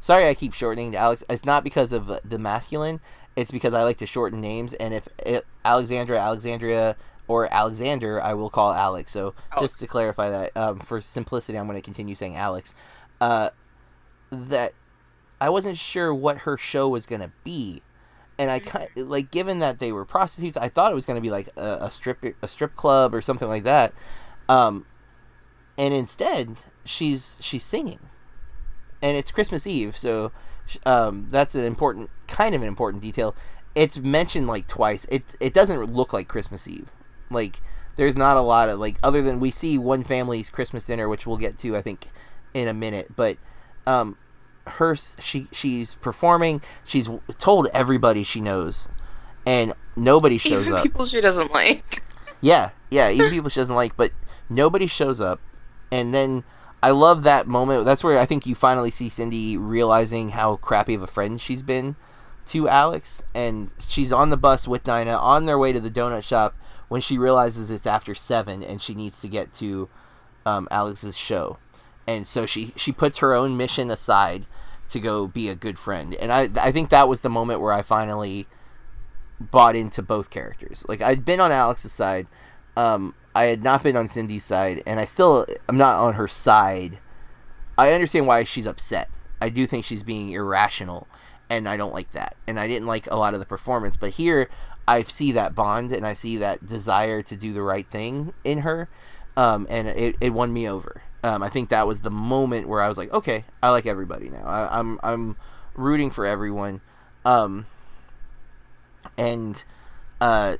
Sorry, I keep shortening to Alex. It's not because of the masculine. It's because I like to shorten names. And if it, Alexandra, Alexandria, or Alexander, I will call Alex. So Alex. just to clarify that, um, for simplicity, I'm going to continue saying Alex. Uh, that I wasn't sure what her show was going to be, and I kind like given that they were prostitutes, I thought it was going to be like a, a, strip a strip club or something like that. Um, and instead, she's she's singing, and it's Christmas Eve, so um, that's an important kind of an important detail. It's mentioned like twice. It it doesn't look like Christmas Eve like there's not a lot of like other than we see one family's Christmas dinner, which we'll get to I think in a minute, but um her she she's performing, she's told everybody she knows and nobody shows even up. People she doesn't like. Yeah, yeah, even people she doesn't like, but nobody shows up. And then I love that moment. That's where I think you finally see Cindy realizing how crappy of a friend she's been to Alex, and she's on the bus with Nina on their way to the donut shop when she realizes it's after seven and she needs to get to um, Alex's show, and so she she puts her own mission aside to go be a good friend, and I I think that was the moment where I finally bought into both characters. Like I'd been on Alex's side, um, I had not been on Cindy's side, and I still I'm not on her side. I understand why she's upset. I do think she's being irrational, and I don't like that. And I didn't like a lot of the performance, but here I see that bond and I see that desire to do the right thing in her, um, and it, it won me over. Um, I think that was the moment where I was like, okay, I like everybody now. I, I'm I'm rooting for everyone, um, and uh,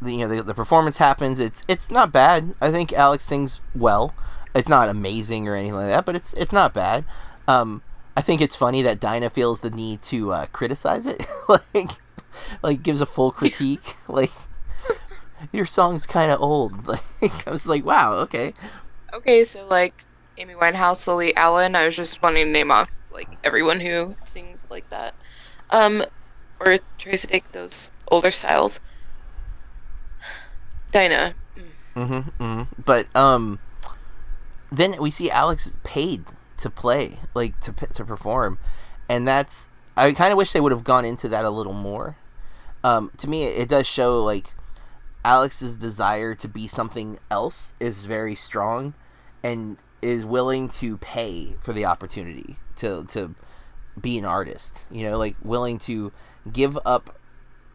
the, you know the, the performance happens. It's it's not bad. I think Alex sings well. It's not amazing or anything like that, but it's it's not bad. Um, I think it's funny that Dinah feels the need to uh, criticize it, like like gives a full critique. like your song's kind of old. Like I was like, wow, okay. Okay, so like Amy Winehouse, Lily Allen. I was just wanting to name off like everyone who sings like that, um, or tries to take those older styles. Dinah. Mm-hmm, mm-hmm. But um, then we see Alex paid to play, like to to perform, and that's I kind of wish they would have gone into that a little more. Um, to me, it, it does show like Alex's desire to be something else is very strong, and is willing to pay for the opportunity to to be an artist. You know, like willing to give up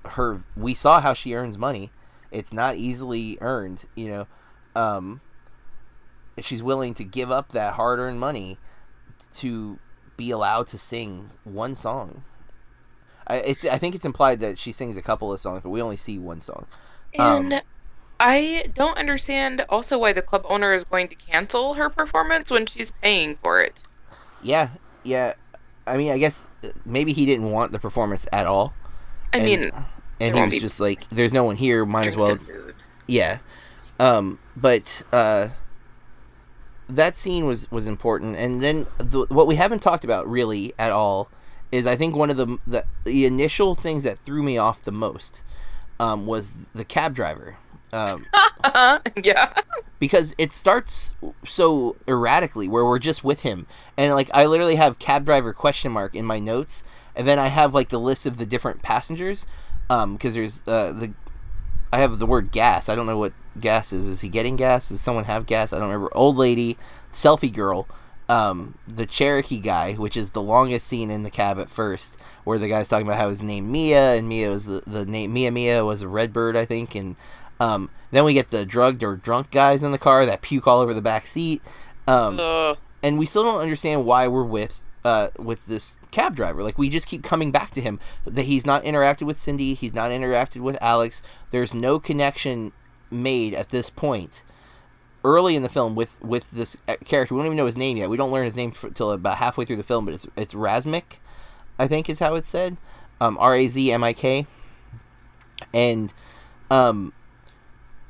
her. We saw how she earns money. It's not easily earned. You know, um, she's willing to give up that hard-earned money to be allowed to sing one song. I, it's I think it's implied that she sings a couple of songs, but we only see one song. And Um, I don't understand also why the club owner is going to cancel her performance when she's paying for it. Yeah, yeah. I mean, I guess uh, maybe he didn't want the performance at all, I And- mean, and he was be just like, "There's no one here. Might as well." Yeah. Um, but uh, that scene was was important, and then the, what we haven't talked about really at all is I think one of the the, the initial things that threw me off the most um, was the cab driver. Um, yeah. because it starts so erratically where we're just with him and like i literally have cab driver question mark in my notes and then i have like the list of the different passengers um because there's uh the i have the word gas. I don't know what gas is. Is he getting gas? Does someone have gas? I don't remember. Old lady selfie girl um the cherokee guy which is the longest scene in the cab at first where the guy's talking about how his name mia and mia was the, the name mia mia was a red bird i think and um, then we get the drugged or drunk guys in the car that puke all over the back seat. Um, Ugh. and we still don't understand why we're with uh, with this cab driver. Like we just keep coming back to him that he's not interacted with Cindy, he's not interacted with Alex. There's no connection made at this point. Early in the film, with with this uh, character, we don't even know his name yet. We don't learn his name until about halfway through the film, but it's it's Razmik, I think is how it's said, um, R A Z M I K, and um,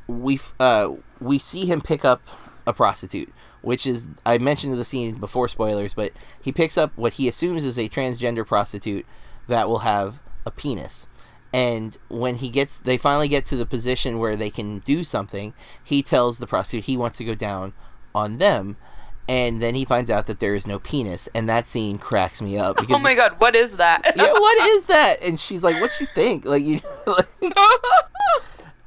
we uh we see him pick up a prostitute, which is I mentioned the scene before spoilers, but he picks up what he assumes is a transgender prostitute that will have a penis. And when he gets, they finally get to the position where they can do something. He tells the prostitute he wants to go down on them, and then he finds out that there is no penis, and that scene cracks me up because Oh my god, what is that? yeah, what is that? And she's like, "What you think?" Like you, like,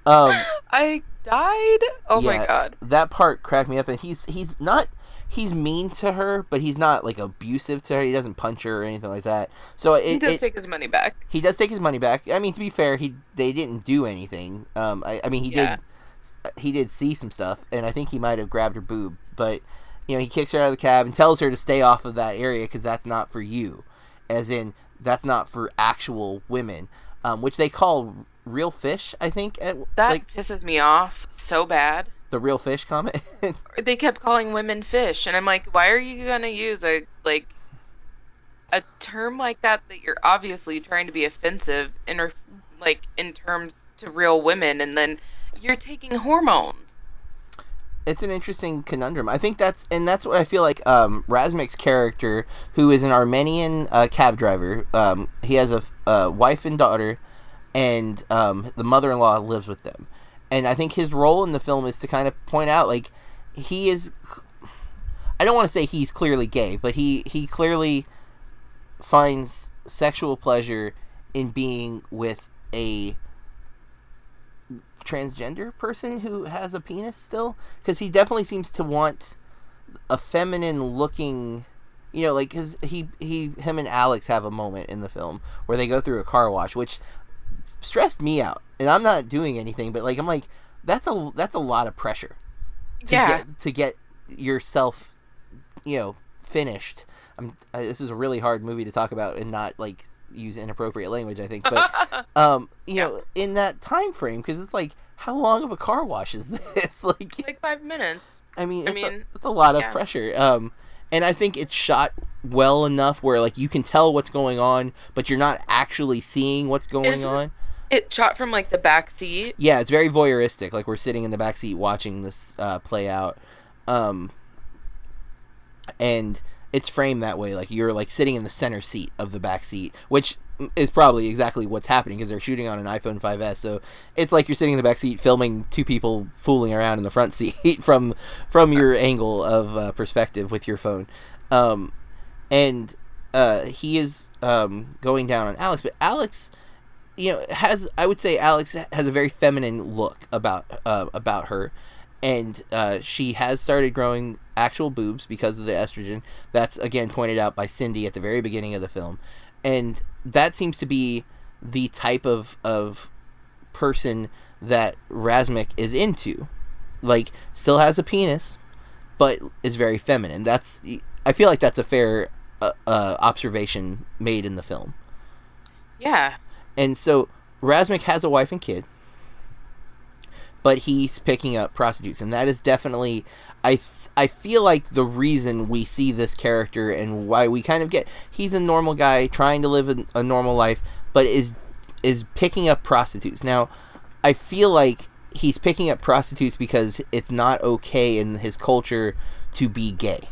um, I died. Oh Yeah. my god. that part cracked me up and he's he's not he's mean to her but he's not like abusive to her he doesn't punch her or anything like that so it, He does it- take his money back. he does take his money back i mean to be fair he they didn't do anything um i, I mean he Yeah. did he did see some stuff and i think he might have grabbed her boob but you know he kicks her out of the cab and tells her to stay off of that area because that's not for you as in that's not for actual women um, which they call real fish i think at, That like pisses me off so bad. the real fish comment They kept calling women fish, and I'm like, why are you gonna use a like a term like that that you're obviously trying to be offensive in or like in terms to real women, and then you're taking hormones. it's an interesting conundrum. I think that's and that's what I feel like. Um, Razmik's character, who is an Armenian uh, cab driver, um, he has a, a wife and daughter, and um, the mother-in-law lives with them. And I think his role in the film is to kind of point out, like, he is. I don't want to say he's clearly gay, but he he clearly finds sexual pleasure in being with a transgender person who has a penis still because he definitely seems to want a feminine looking you know like his he he him and alex have a moment in the film where they go through a car wash which stressed me out. And I'm not doing anything, but like I'm like that's a that's a lot of pressure to Yeah. get to get yourself, you know, finished. I'm, uh, this is a really hard movie to talk about and not like use inappropriate language. I think, but um, you know, in that time frame, because it's like, how long of a car wash is this? like, like five minutes. I mean, I it's, a, mean, it's a lot of yeah. pressure. Um, and I think it's shot well enough where like you can tell what's going on, but you're not actually seeing what's going Isn't- on. It shot from like the back seat. Yeah, it's very voyeuristic. Like we're sitting in the back seat watching this uh, play out, um, and it's framed that way. Like you're like sitting in the center seat of the back seat, which is probably exactly what's happening because they're shooting on an iPhone 5s. So it's like you're sitting in the back seat filming two people fooling around in the front seat from from your angle of uh, perspective with your phone, um, and uh, he is um, going down on Alex, but Alex you know has I would say Alex has a very feminine look about uh, about her, and uh, she has started growing actual boobs because of the estrogen. That's again pointed out by Cindy at the very beginning of the film, and that seems to be the type of of person that Razmik is into. Like, still has a penis, but is very feminine. That's I feel like that's a fair uh, uh, observation made in the film. Yeah. And so Razmik has a wife and kid, but he's picking up prostitutes, and that is definitely I th- I feel like the reason we see this character and why we kind of get he's a normal guy trying to live a, a normal life, but is is picking up prostitutes. Now, I feel like he's picking up prostitutes because it's not okay in his culture to be gay.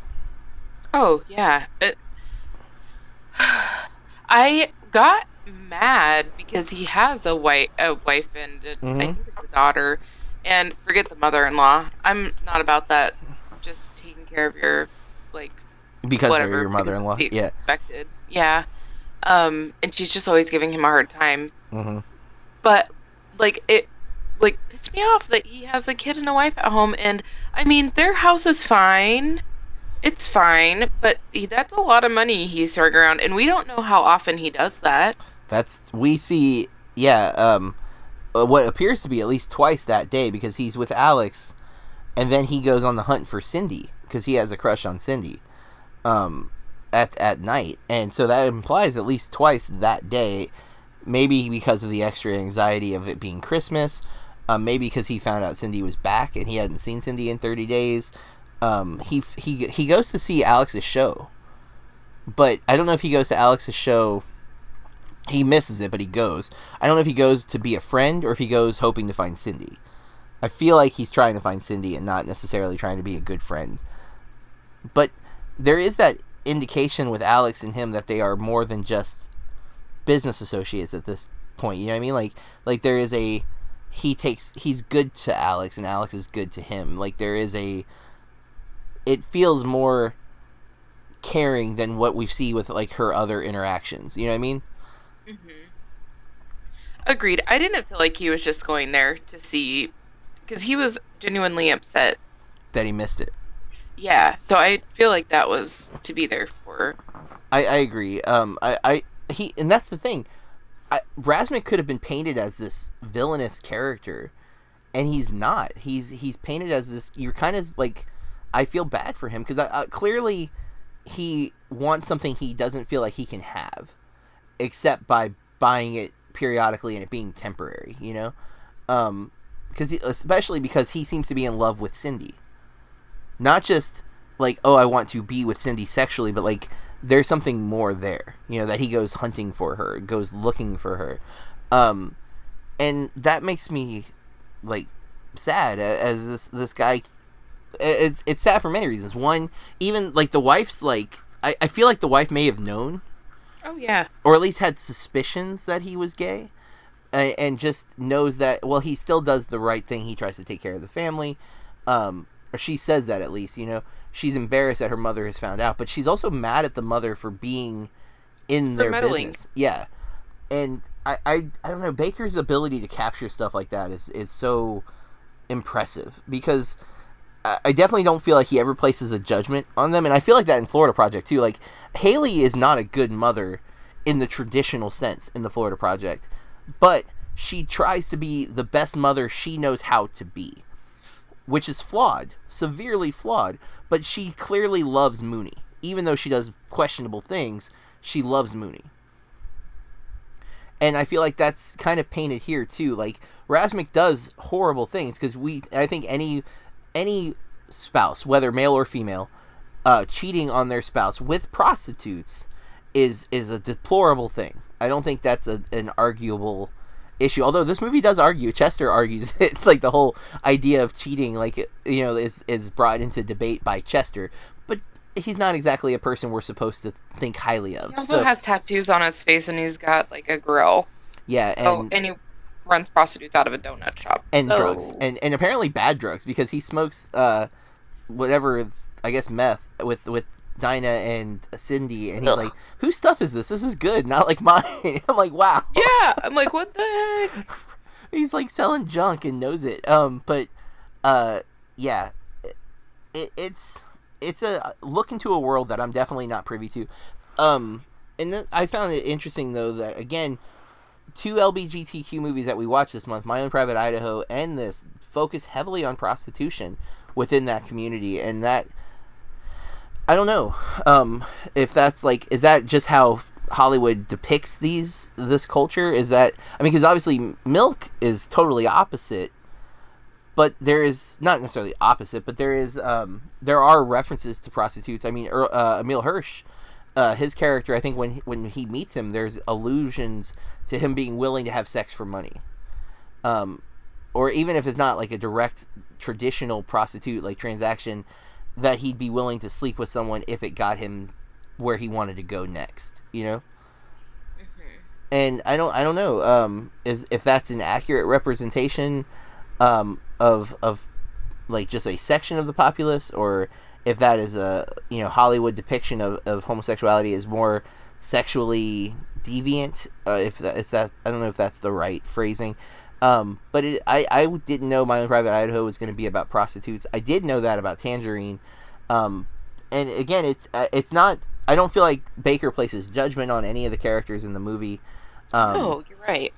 Oh yeah. It, I got mad because he has a wife, a wife, and a, I Mhm. think it's a daughter. And forget the mother-in-law. I'm not about that. Just taking care of your like Because whatever. your mother-in-law. Yeah. Expected. Yeah. Um, and she's just always giving him a hard time. hmm But like it, like pissed me off that he has a kid and a wife at home. And I mean, their house is fine. It's fine, but he, that's a lot of money he's throwing around, and we don't know how often he does that. That's we see. Yeah. Um, uh, what appears to be at least twice that day because he's with Alex, and then he goes on the hunt for Cindy because he has a crush on Cindy. Um, at at night, and so that implies at least twice that day. Maybe because of the extra anxiety of it being Christmas. Um, maybe because he found out Cindy was back and he hadn't seen Cindy in thirty days. Um, he he he goes to see Alex's show, but I don't know if he goes to Alex's show he misses it, but he goes. I don't know if he goes to be a friend or if he goes hoping to find Cindy. I feel like he's trying to find Cindy and not necessarily trying to be a good friend. But there is that indication with Alex and him that they are more than just business associates at this point. You know what I mean? Like like there is a he takes he's good to Alex and Alex is good to him. Like there is a it feels more caring than what we see with like her other interactions. You know what I mean? Agreed. I didn't feel like he was just going there to see, because he was genuinely upset. That he missed it. Yeah, so I feel like that was to be there for. I, I agree. Um, I, I he and that's the thing. I, could have been painted as this villainous character, and he's not. He's he's painted as this. You're kind of like, I feel bad for him because uh, clearly he wants something he doesn't feel like he can have, except by buying it periodically and it being temporary. You know, um, because especially because he seems to be in love with Cindy. Not just like oh I want to be with Cindy sexually, but like there's something more there. You know that he goes hunting for her, goes looking for her, um, and that makes me like sad as this this guy. It's it's sad for many reasons. One, even like the wife's like I, I feel like the wife may have known Oh yeah. or at least had suspicions that he was gay and, and just knows that well he still does the right thing. He tries to take care of the family. Um, or she says that at least you know. She's embarrassed that her mother has found out but she's also mad at the mother for being in For their meddling. business. Yeah. And I, I i don't know. Baker's ability to capture stuff like that is is so impressive because I definitely don't feel like he ever places a judgment on them, and I feel like that in Florida Project too. Like Halley is not a good mother in the traditional sense in the Florida Project, but she tries to be the best mother she knows how to be, which is flawed, severely flawed. But she clearly loves Moonee, even though she does questionable things. She loves Moonee, and I feel like that's kind of painted here too. Like Razmik does horrible things because we, I think any any spouse, whether male or female, uh, cheating on their spouse with prostitutes is is a deplorable thing. I don't think that's a, an arguable issue. Although this movie does argue, Chester argues it, like the whole idea of cheating, like you know, is is brought into debate by Chester. But he's not exactly a person we're supposed to think highly of. He also so, has tattoos on his face, and he's got like a grill. yeah, and and he runs prostitutes out of a donut shop. and So- drugs. And and apparently bad drugs because he smokes uh whatever I guess meth with with Dinah and Cindy and he's Ugh. like whose stuff is this? This is good not like mine. I'm like wow. Yeah, I'm like, what the heck? he's like selling junk and knows it. Um but uh yeah. It, it's it's a look into a world that I'm definitely not privy to. Um and th- I found it interesting though that again two LBGTQ movies that we watched this month, My Own Private Idaho and this, focus heavily on prostitution within that community, and that I don't know um, if that's like is that just how Hollywood depicts these this culture? Is that I mean, because obviously Milk is totally opposite, but there is not necessarily opposite, but there is um, there are references to prostitutes. I mean, er, uh, Emile Hirsch uh, his character, I think when when he meets him, there's allusions to him being willing to have sex for money, um, or even if it's not like a direct traditional prostitute like transaction, that he'd be willing to sleep with someone if it got him where he wanted to go next. You know. And I don't, I don't know, um, is if that's an accurate representation, um, of of like just a section of the populace, or if that is a you know Hollywood depiction of, of homosexuality is more sexually deviant. Uh, if that is that, I don't know if that's the right phrasing. Um, but it, I I didn't know my own private Idaho was going to be about prostitutes. I did know that about Tangerine. Um, and again, it's uh, it's not. I don't feel like Baker places judgment on any of the characters in the movie. Um, oh, you're right.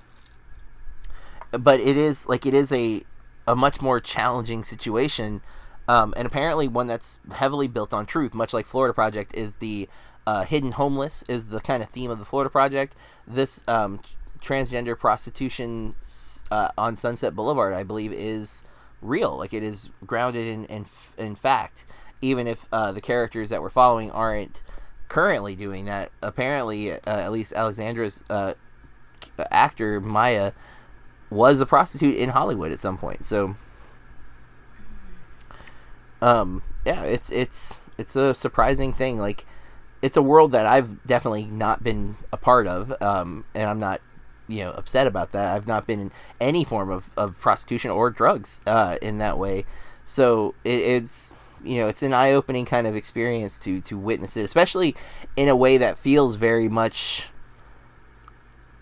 but it is like it is a a much more challenging situation um, and apparently one that's heavily built on truth much like florida project is the uh, hidden homeless is the kind of theme of the florida project. This um, transgender prostitution uh, on sunset boulevard i believe is real. Like it is grounded in in, in fact even if uh, the characters that we're following aren't currently doing that. Apparently uh, at least alexandra's uh, actor Mya was a prostitute in Hollywood at some point. So, um, yeah, it's it's it's a surprising thing. Like, it's a world that I've definitely not been a part of, um, and I'm not, you know, upset about that. I've not been in any form of, of prostitution or drugs uh, in that way. So it, it's you know it's an eye opening kind of experience to to witness it, especially in a way that feels very much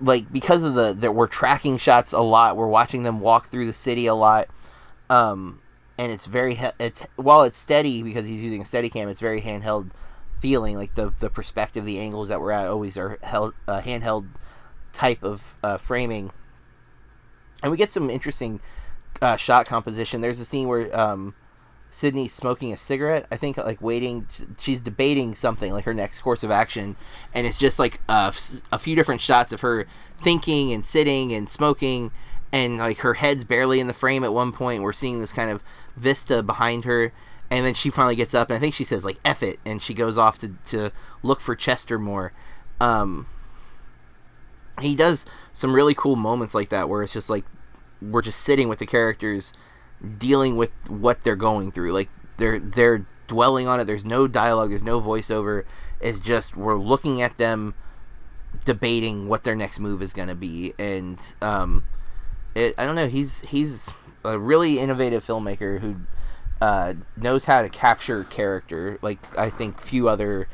like because of the that we're tracking shots a lot we're watching them walk through the city a lot um and it's very it's while it's steady because he's using a steady cam it's very handheld feeling like the the perspective the angles that we're at always are held uh, handheld type of uh, framing and we get some interesting uh, shot composition there's a scene where um Sydney's smoking a cigarette. I think like waiting. She's debating something like her next course of action, and it's just like uh, a few different shots of her thinking and sitting and smoking, and like her head's barely in the frame at one point. We're seeing this kind of vista behind her, and then she finally gets up and I think she says like "eff it," and she goes off to to look for Chester more. Um, he does some really cool moments like that where it's just like we're just sitting with the characters dealing with what they're going through. Like they're they're dwelling on it. There's no dialogue. There's no voiceover. It's just we're looking at them debating what their next move is going to be. And um, it I don't know. He's he's a really innovative filmmaker who uh, knows how to capture character. Like I think few other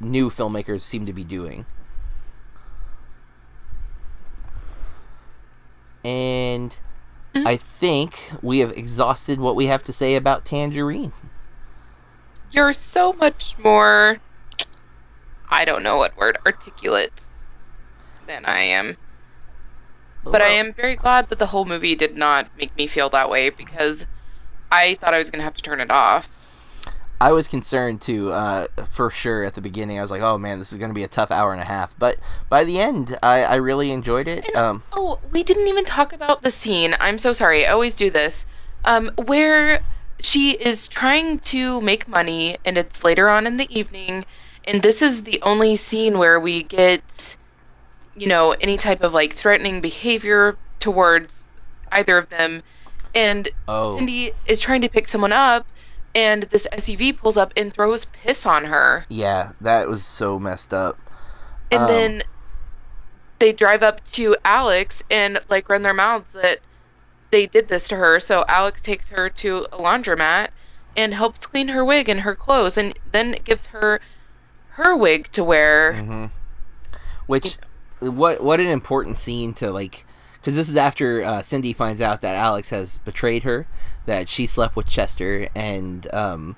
new filmmakers seem to be doing. And I think we have exhausted what we have to say about Tangerine. You're so much more. I don't know what word articulate than I am. But I am very glad that the whole movie did not make me feel that way because I thought I was gonna have to turn it off. I was concerned too, uh, for sure at the beginning. I was like, "Oh man, this is going to be a tough hour and a half." But by the end, I, I really enjoyed it. And- Um, Oh, we didn't even talk about the scene. I'm so sorry. I always do this. Um, where she is trying to make money, and it's later on in the evening, and this is the only scene where we get, you know, any type of like threatening behavior towards either of them. And oh, Cindy is trying to pick someone up, and this SUV pulls up and throws piss on her. yeah, that was so messed up. And Um, then they drive up to Alex and like run their mouths that they did this to her. So Alex takes her to a laundromat and helps clean her wig and her clothes, and then gives her her wig to wear. hmm Which, what what an important scene to like, because this is after uh, Cindy finds out that Alex has betrayed her, that she slept with Chester, and um,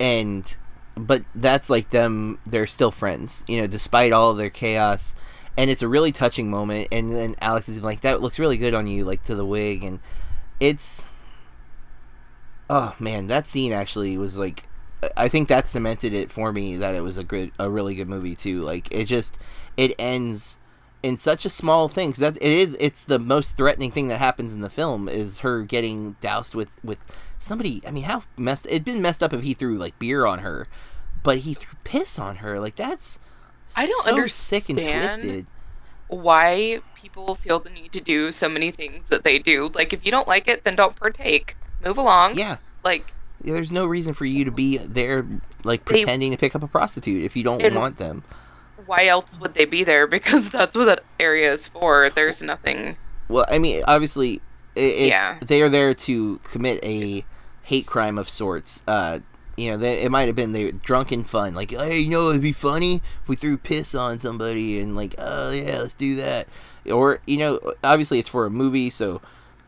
and but that's like them. They're still friends, you know, despite all of their chaos. And it's a really touching moment. And then Alex is like, "That looks really good on you," like to the wig, and it's. Oh man, that scene actually was like I think that cemented it for me that it was a good, a really good movie too. Like it just, it ends in such a small thing because that's it is. It's the most threatening thing that happens in the film is her getting doused with with somebody. I mean, how messed? It'd been messed up if he threw like beer on her, but he threw piss on her. Like that's. I don't so sick and understand twisted. Why people feel the need to do so many things that they do? Like if you don't like it, then don't partake. Move along. Yeah, Like Yeah, there's no reason for you to be there, like They- pretending to pick up a prostitute if you don't want them. Why else would they be there? Because that's what that area is for. There's nothing. Well, I mean, obviously, Yeah. they are there to commit a hate crime of sorts. Uh, you know, they, it might have been they drunken fun, like, hey, you know, it'd be funny if we threw piss on somebody, and like, oh yeah, let's do that. Or you know, obviously, it's for a movie, so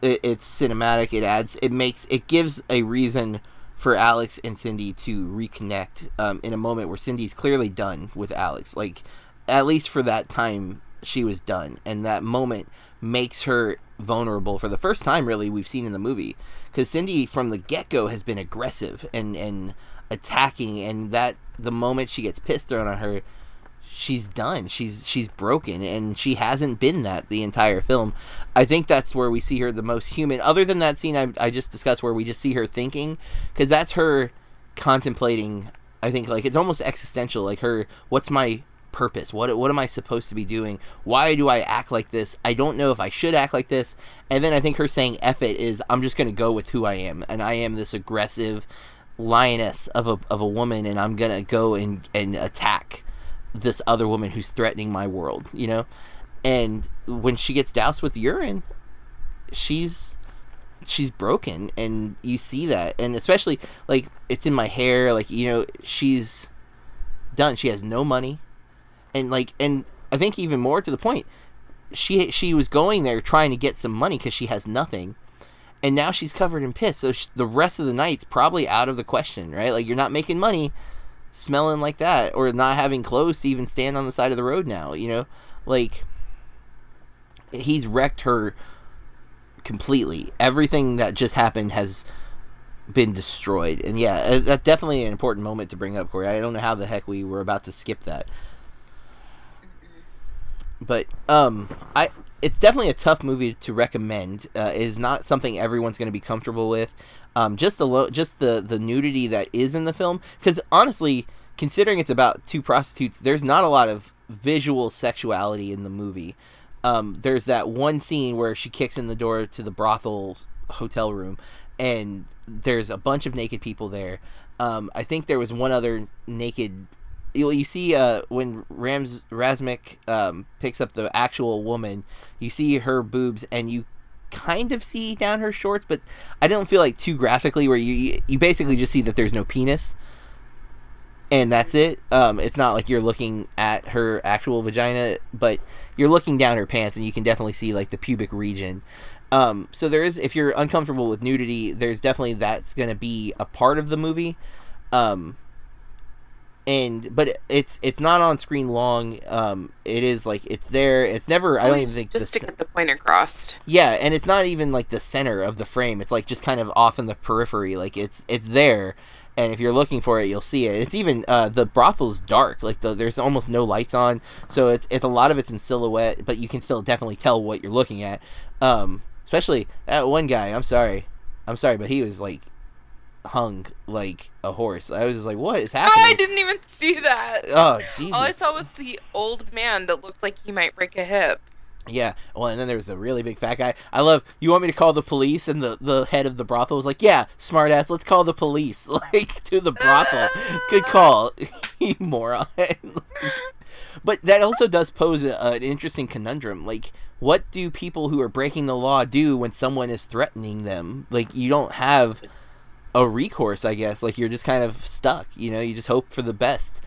it, it's cinematic. It adds, it makes, it gives a reason for Alex and Cindy to reconnect um, in a moment where Cindy's clearly done with Alex. Like, at least for that time, she was done, and that moment makes her vulnerable for the first time, really, we've seen in the movie. Because Cindy, from the get go, has been aggressive and and attacking, and that the moment she gets pissed thrown on her, she's done. She's she's broken, and she hasn't been that the entire film. I think that's where we see her the most human. Other than that scene I, I just discussed, where we just see her thinking, because that's her contemplating. I think like it's almost existential. Like her, what's my purpose? What what am I supposed to be doing? Why do I act like this? I don't know if I should act like this. And then I think her saying "eff it" is I'm just gonna go with who I am, and I am this aggressive lioness of a of a woman, and I'm gonna go and and attack this other woman who's threatening my world. You know, and when she gets doused with urine, she's she's broken and you see that. And especially like it's in my hair like you know she's done. She has no money. And like and i think even more to the point she she was going there trying to get some money because she has nothing. And now she's covered in piss. So sh- the rest of the night's probably out of the question right? Like you're not making money smelling like that or not having clothes to even stand on the side of the road now you know? Like he's wrecked her completely. Everything that just happened has been destroyed. And yeah uh, that's definitely an important moment to bring up corey. I don't know how the heck we were about to skip that. But um i it's definitely a tough movie to recommend. Uh, it is not something everyone's going to be comfortable with um just a just the the nudity that is in the film. Because honestly considering it's about two prostitutes there's not a lot of visual sexuality in the movie. Um, there's that one scene where she kicks in the door to the brothel hotel room and there's a bunch of naked people there. Um, i think there was one other naked you, you see uh, when rams Razmik um, picks up the actual woman you see her boobs and you kind of see down her shorts but i don't feel like too graphically where you you basically just see that there's no penis and that's it. Um, it's not like you're looking at her actual vagina, but you're looking down her pants, and you can definitely see like the pubic region. Um, so there is, if you're uncomfortable with nudity, there's definitely that's going to be a part of the movie. Um, and but it's it's not on screen long. Um, it is like it's there. It's never. I don't even think just to ce- get the point across. yeah, and it's not even like the center of the frame. It's like just kind of off in the periphery. Like it's it's there, and if you're looking for it, you'll see it. It's even uh, the brothel's dark. Like the, there's almost no lights on, so it's it's a lot of it's in silhouette, but you can still definitely tell what you're looking at. Um, especially that one guy. I'm sorry, I'm sorry, but he was like hung like a horse. I was just like, what is happening? I didn't even see that. Oh Jesus! All I saw was the old man that looked like he might break a hip. Yeah. Well, and then there was a really big fat guy. I love. You want me to call the police? And the the head of the brothel was like, "Yeah, smartass. Let's call the police." Like to the brothel. Good call, you moron. but that also does pose a, an interesting conundrum. Like, what do people who are breaking the law do when someone is threatening them? Like, you don't have a recourse, I guess. Like, you're just kind of stuck. You know, you just hope for the best.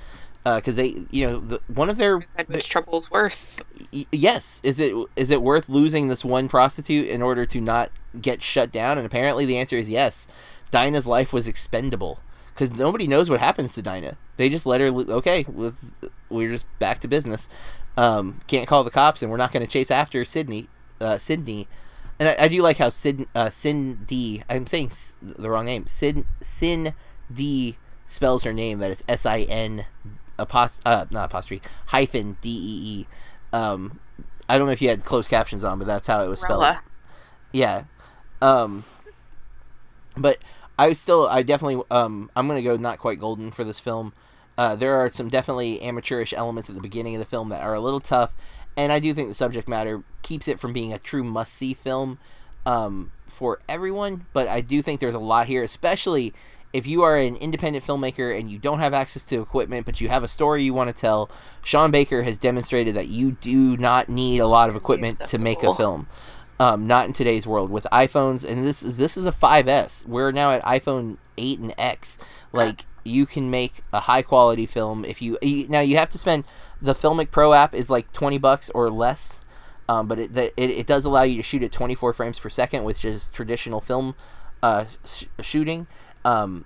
Because they, you know, the, one of their which trouble's worse. y- yes is it is it worth losing this one prostitute in order to not get shut down and apparently the answer is yes dinah's life was expendable because nobody knows what happens to dinah they just let her lo- okay we're just back to business um, can't call the cops and we're not going to chase after sydney uh, sydney and I, I do like how Sid, uh, Cindy, I'm saying s- the wrong name. Sid, Sin D spells her name. That is S I N apost uh not apostrophe hyphen D E E. Um, I don't know if you had closed captions on, but that's how it was spelled. Rella. Yeah. Um, but I still, I definitely, um, I'm gonna go not quite golden for this film. Uh, there are some definitely amateurish elements at the beginning of the film that are a little tough, and I do think the subject matter keeps it from being a true must-see film um, for everyone. But I do think there's a lot here, especially if you are an independent filmmaker and you don't have access to equipment, but you have a story you want to tell. Sean Baker has demonstrated that you do not need a lot of equipment to make a film. Um, not in today's world with iPhones, and this is this is a 5S. We're now at iPhone 8 and X. Like you can make a high quality film if you, you now you have to spend the Filmic Pro app is like 20 bucks or less. Um, but it, the, it, it does allow you to shoot at 24 frames per second, which is traditional film uh, sh- shooting. Um,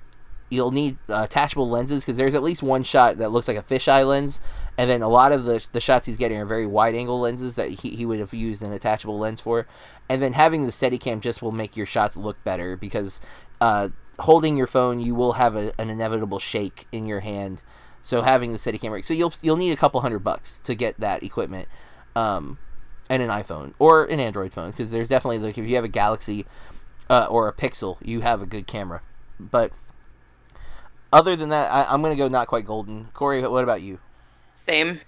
you'll need uh, attachable lenses because there's at least one shot that looks like a fisheye lens, and then a lot of the, the shots he's getting are very wide angle lenses that he, he would have used an attachable lens for. And then having the Steadicam just will make your shots look better because uh, holding your phone, you will have a, an inevitable shake in your hand. So having the Steadicam, so you'll you'll need a couple hundred bucks to get that equipment. Um, and an iPhone or an Android phone because there's definitely like if you have a Galaxy uh, or a Pixel, you have a good camera. But other than that, I, I'm gonna go not quite golden. Corey, what about you? Same.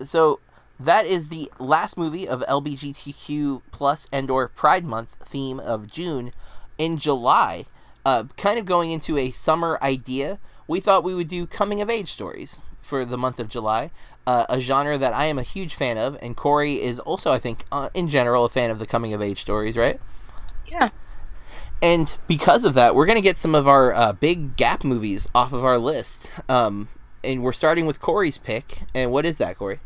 So that is the last movie of LGBTQ plus and or Pride Month theme of June. In July, uh, kind of going into a summer idea, we thought we would do coming of age stories for the month of July, uh, a genre that I am a huge fan of, and Corey is also, I think, uh, in general, a fan of the coming of age stories, right? Yeah. And because of that, we're going to get some of our uh, big gap movies off of our list. Um, and we're starting with Corey's pick. And what is that, Corey?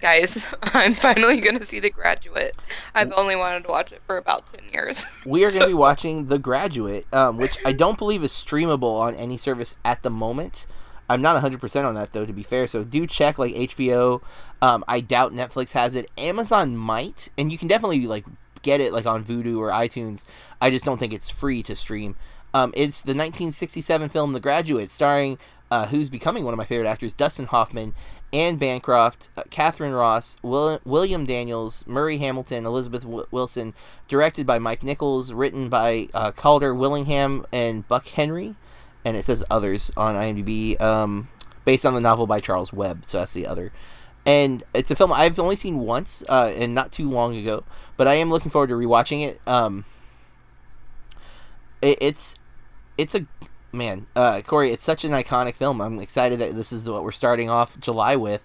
Guys, I'm finally gonna see The Graduate. I've only wanted to watch it for about ten years. We are going to be watching The Graduate, um, which I don't believe is streamable on any service at the moment. I'm not 100% on that, though, to be fair. So do check, like, HBO. Um, I doubt Netflix has it. Amazon might. And you can definitely, like, get it, like, on Vudu or iTunes. I just don't think it's free to stream. Um, it's the 1967 film The Graduate, starring uh, who's becoming one of my favorite actors, Dustin Hoffman, Anne Bancroft, uh, Katharine Ross, Will- William Daniels, Murray Hamilton, Elizabeth w- Wilson, directed by Mike Nichols, written by uh, Calder Willingham and Buck Henry, and it says others on IMDb, um, based on the novel by Charles Webb, so that's the other. And it's a film I've only seen once, uh, and not too long ago, but I am looking forward to rewatching it. Um, it, it's it's a man, uh, Corey. It's such an iconic film. I'm excited that this is what we're starting off July with.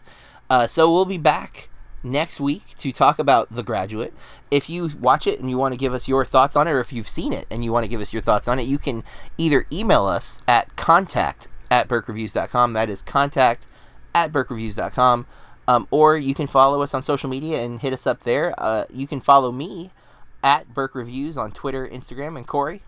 Uh, so we'll be back next week to talk about The Graduate. If you watch it and you want to give us your thoughts on it, or if you've seen it and you want to give us your thoughts on it, you can either email us at contact at burkereviews.com. That is contact at burkereviews.com. Um, or you can follow us on social media and hit us up there. Uh, you can follow me at Burke Reviews on Twitter, Instagram, and Corey.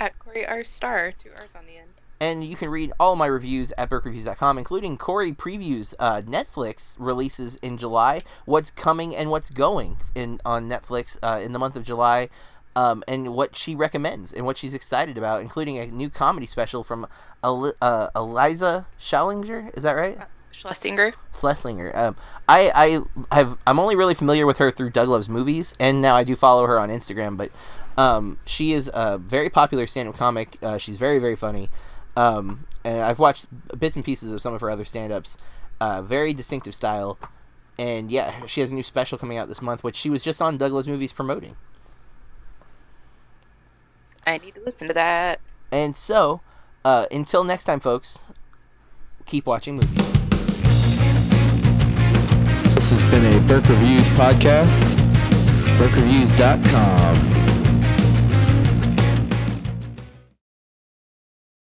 At Corey R Star, two R's on the end. And you can read all my reviews at BurkeReviews.com, including Corey previews. Uh, Netflix releases in July what's coming and what's going in on Netflix uh, in the month of July, um, and what she recommends and what she's excited about, including a new comedy special from El- uh, Eliza Schallinger. Is that right? Schlesinger. Schlesinger. Um, I I have I'm only really familiar with her through Doug Loves Movies, and now I do follow her on Instagram. But um, she is a very popular stand-up comic. Uh, she's very very funny, um, and I've watched bits and pieces of some of her other stand-ups. Uh, very distinctive style, and yeah, she has a new special coming out this month, which she was just on Doug Loves Movies promoting. I need to listen to that. And so, uh, until next time, folks, keep watching movies. This has been a Burke Reviews podcast. BurkeReviews.com.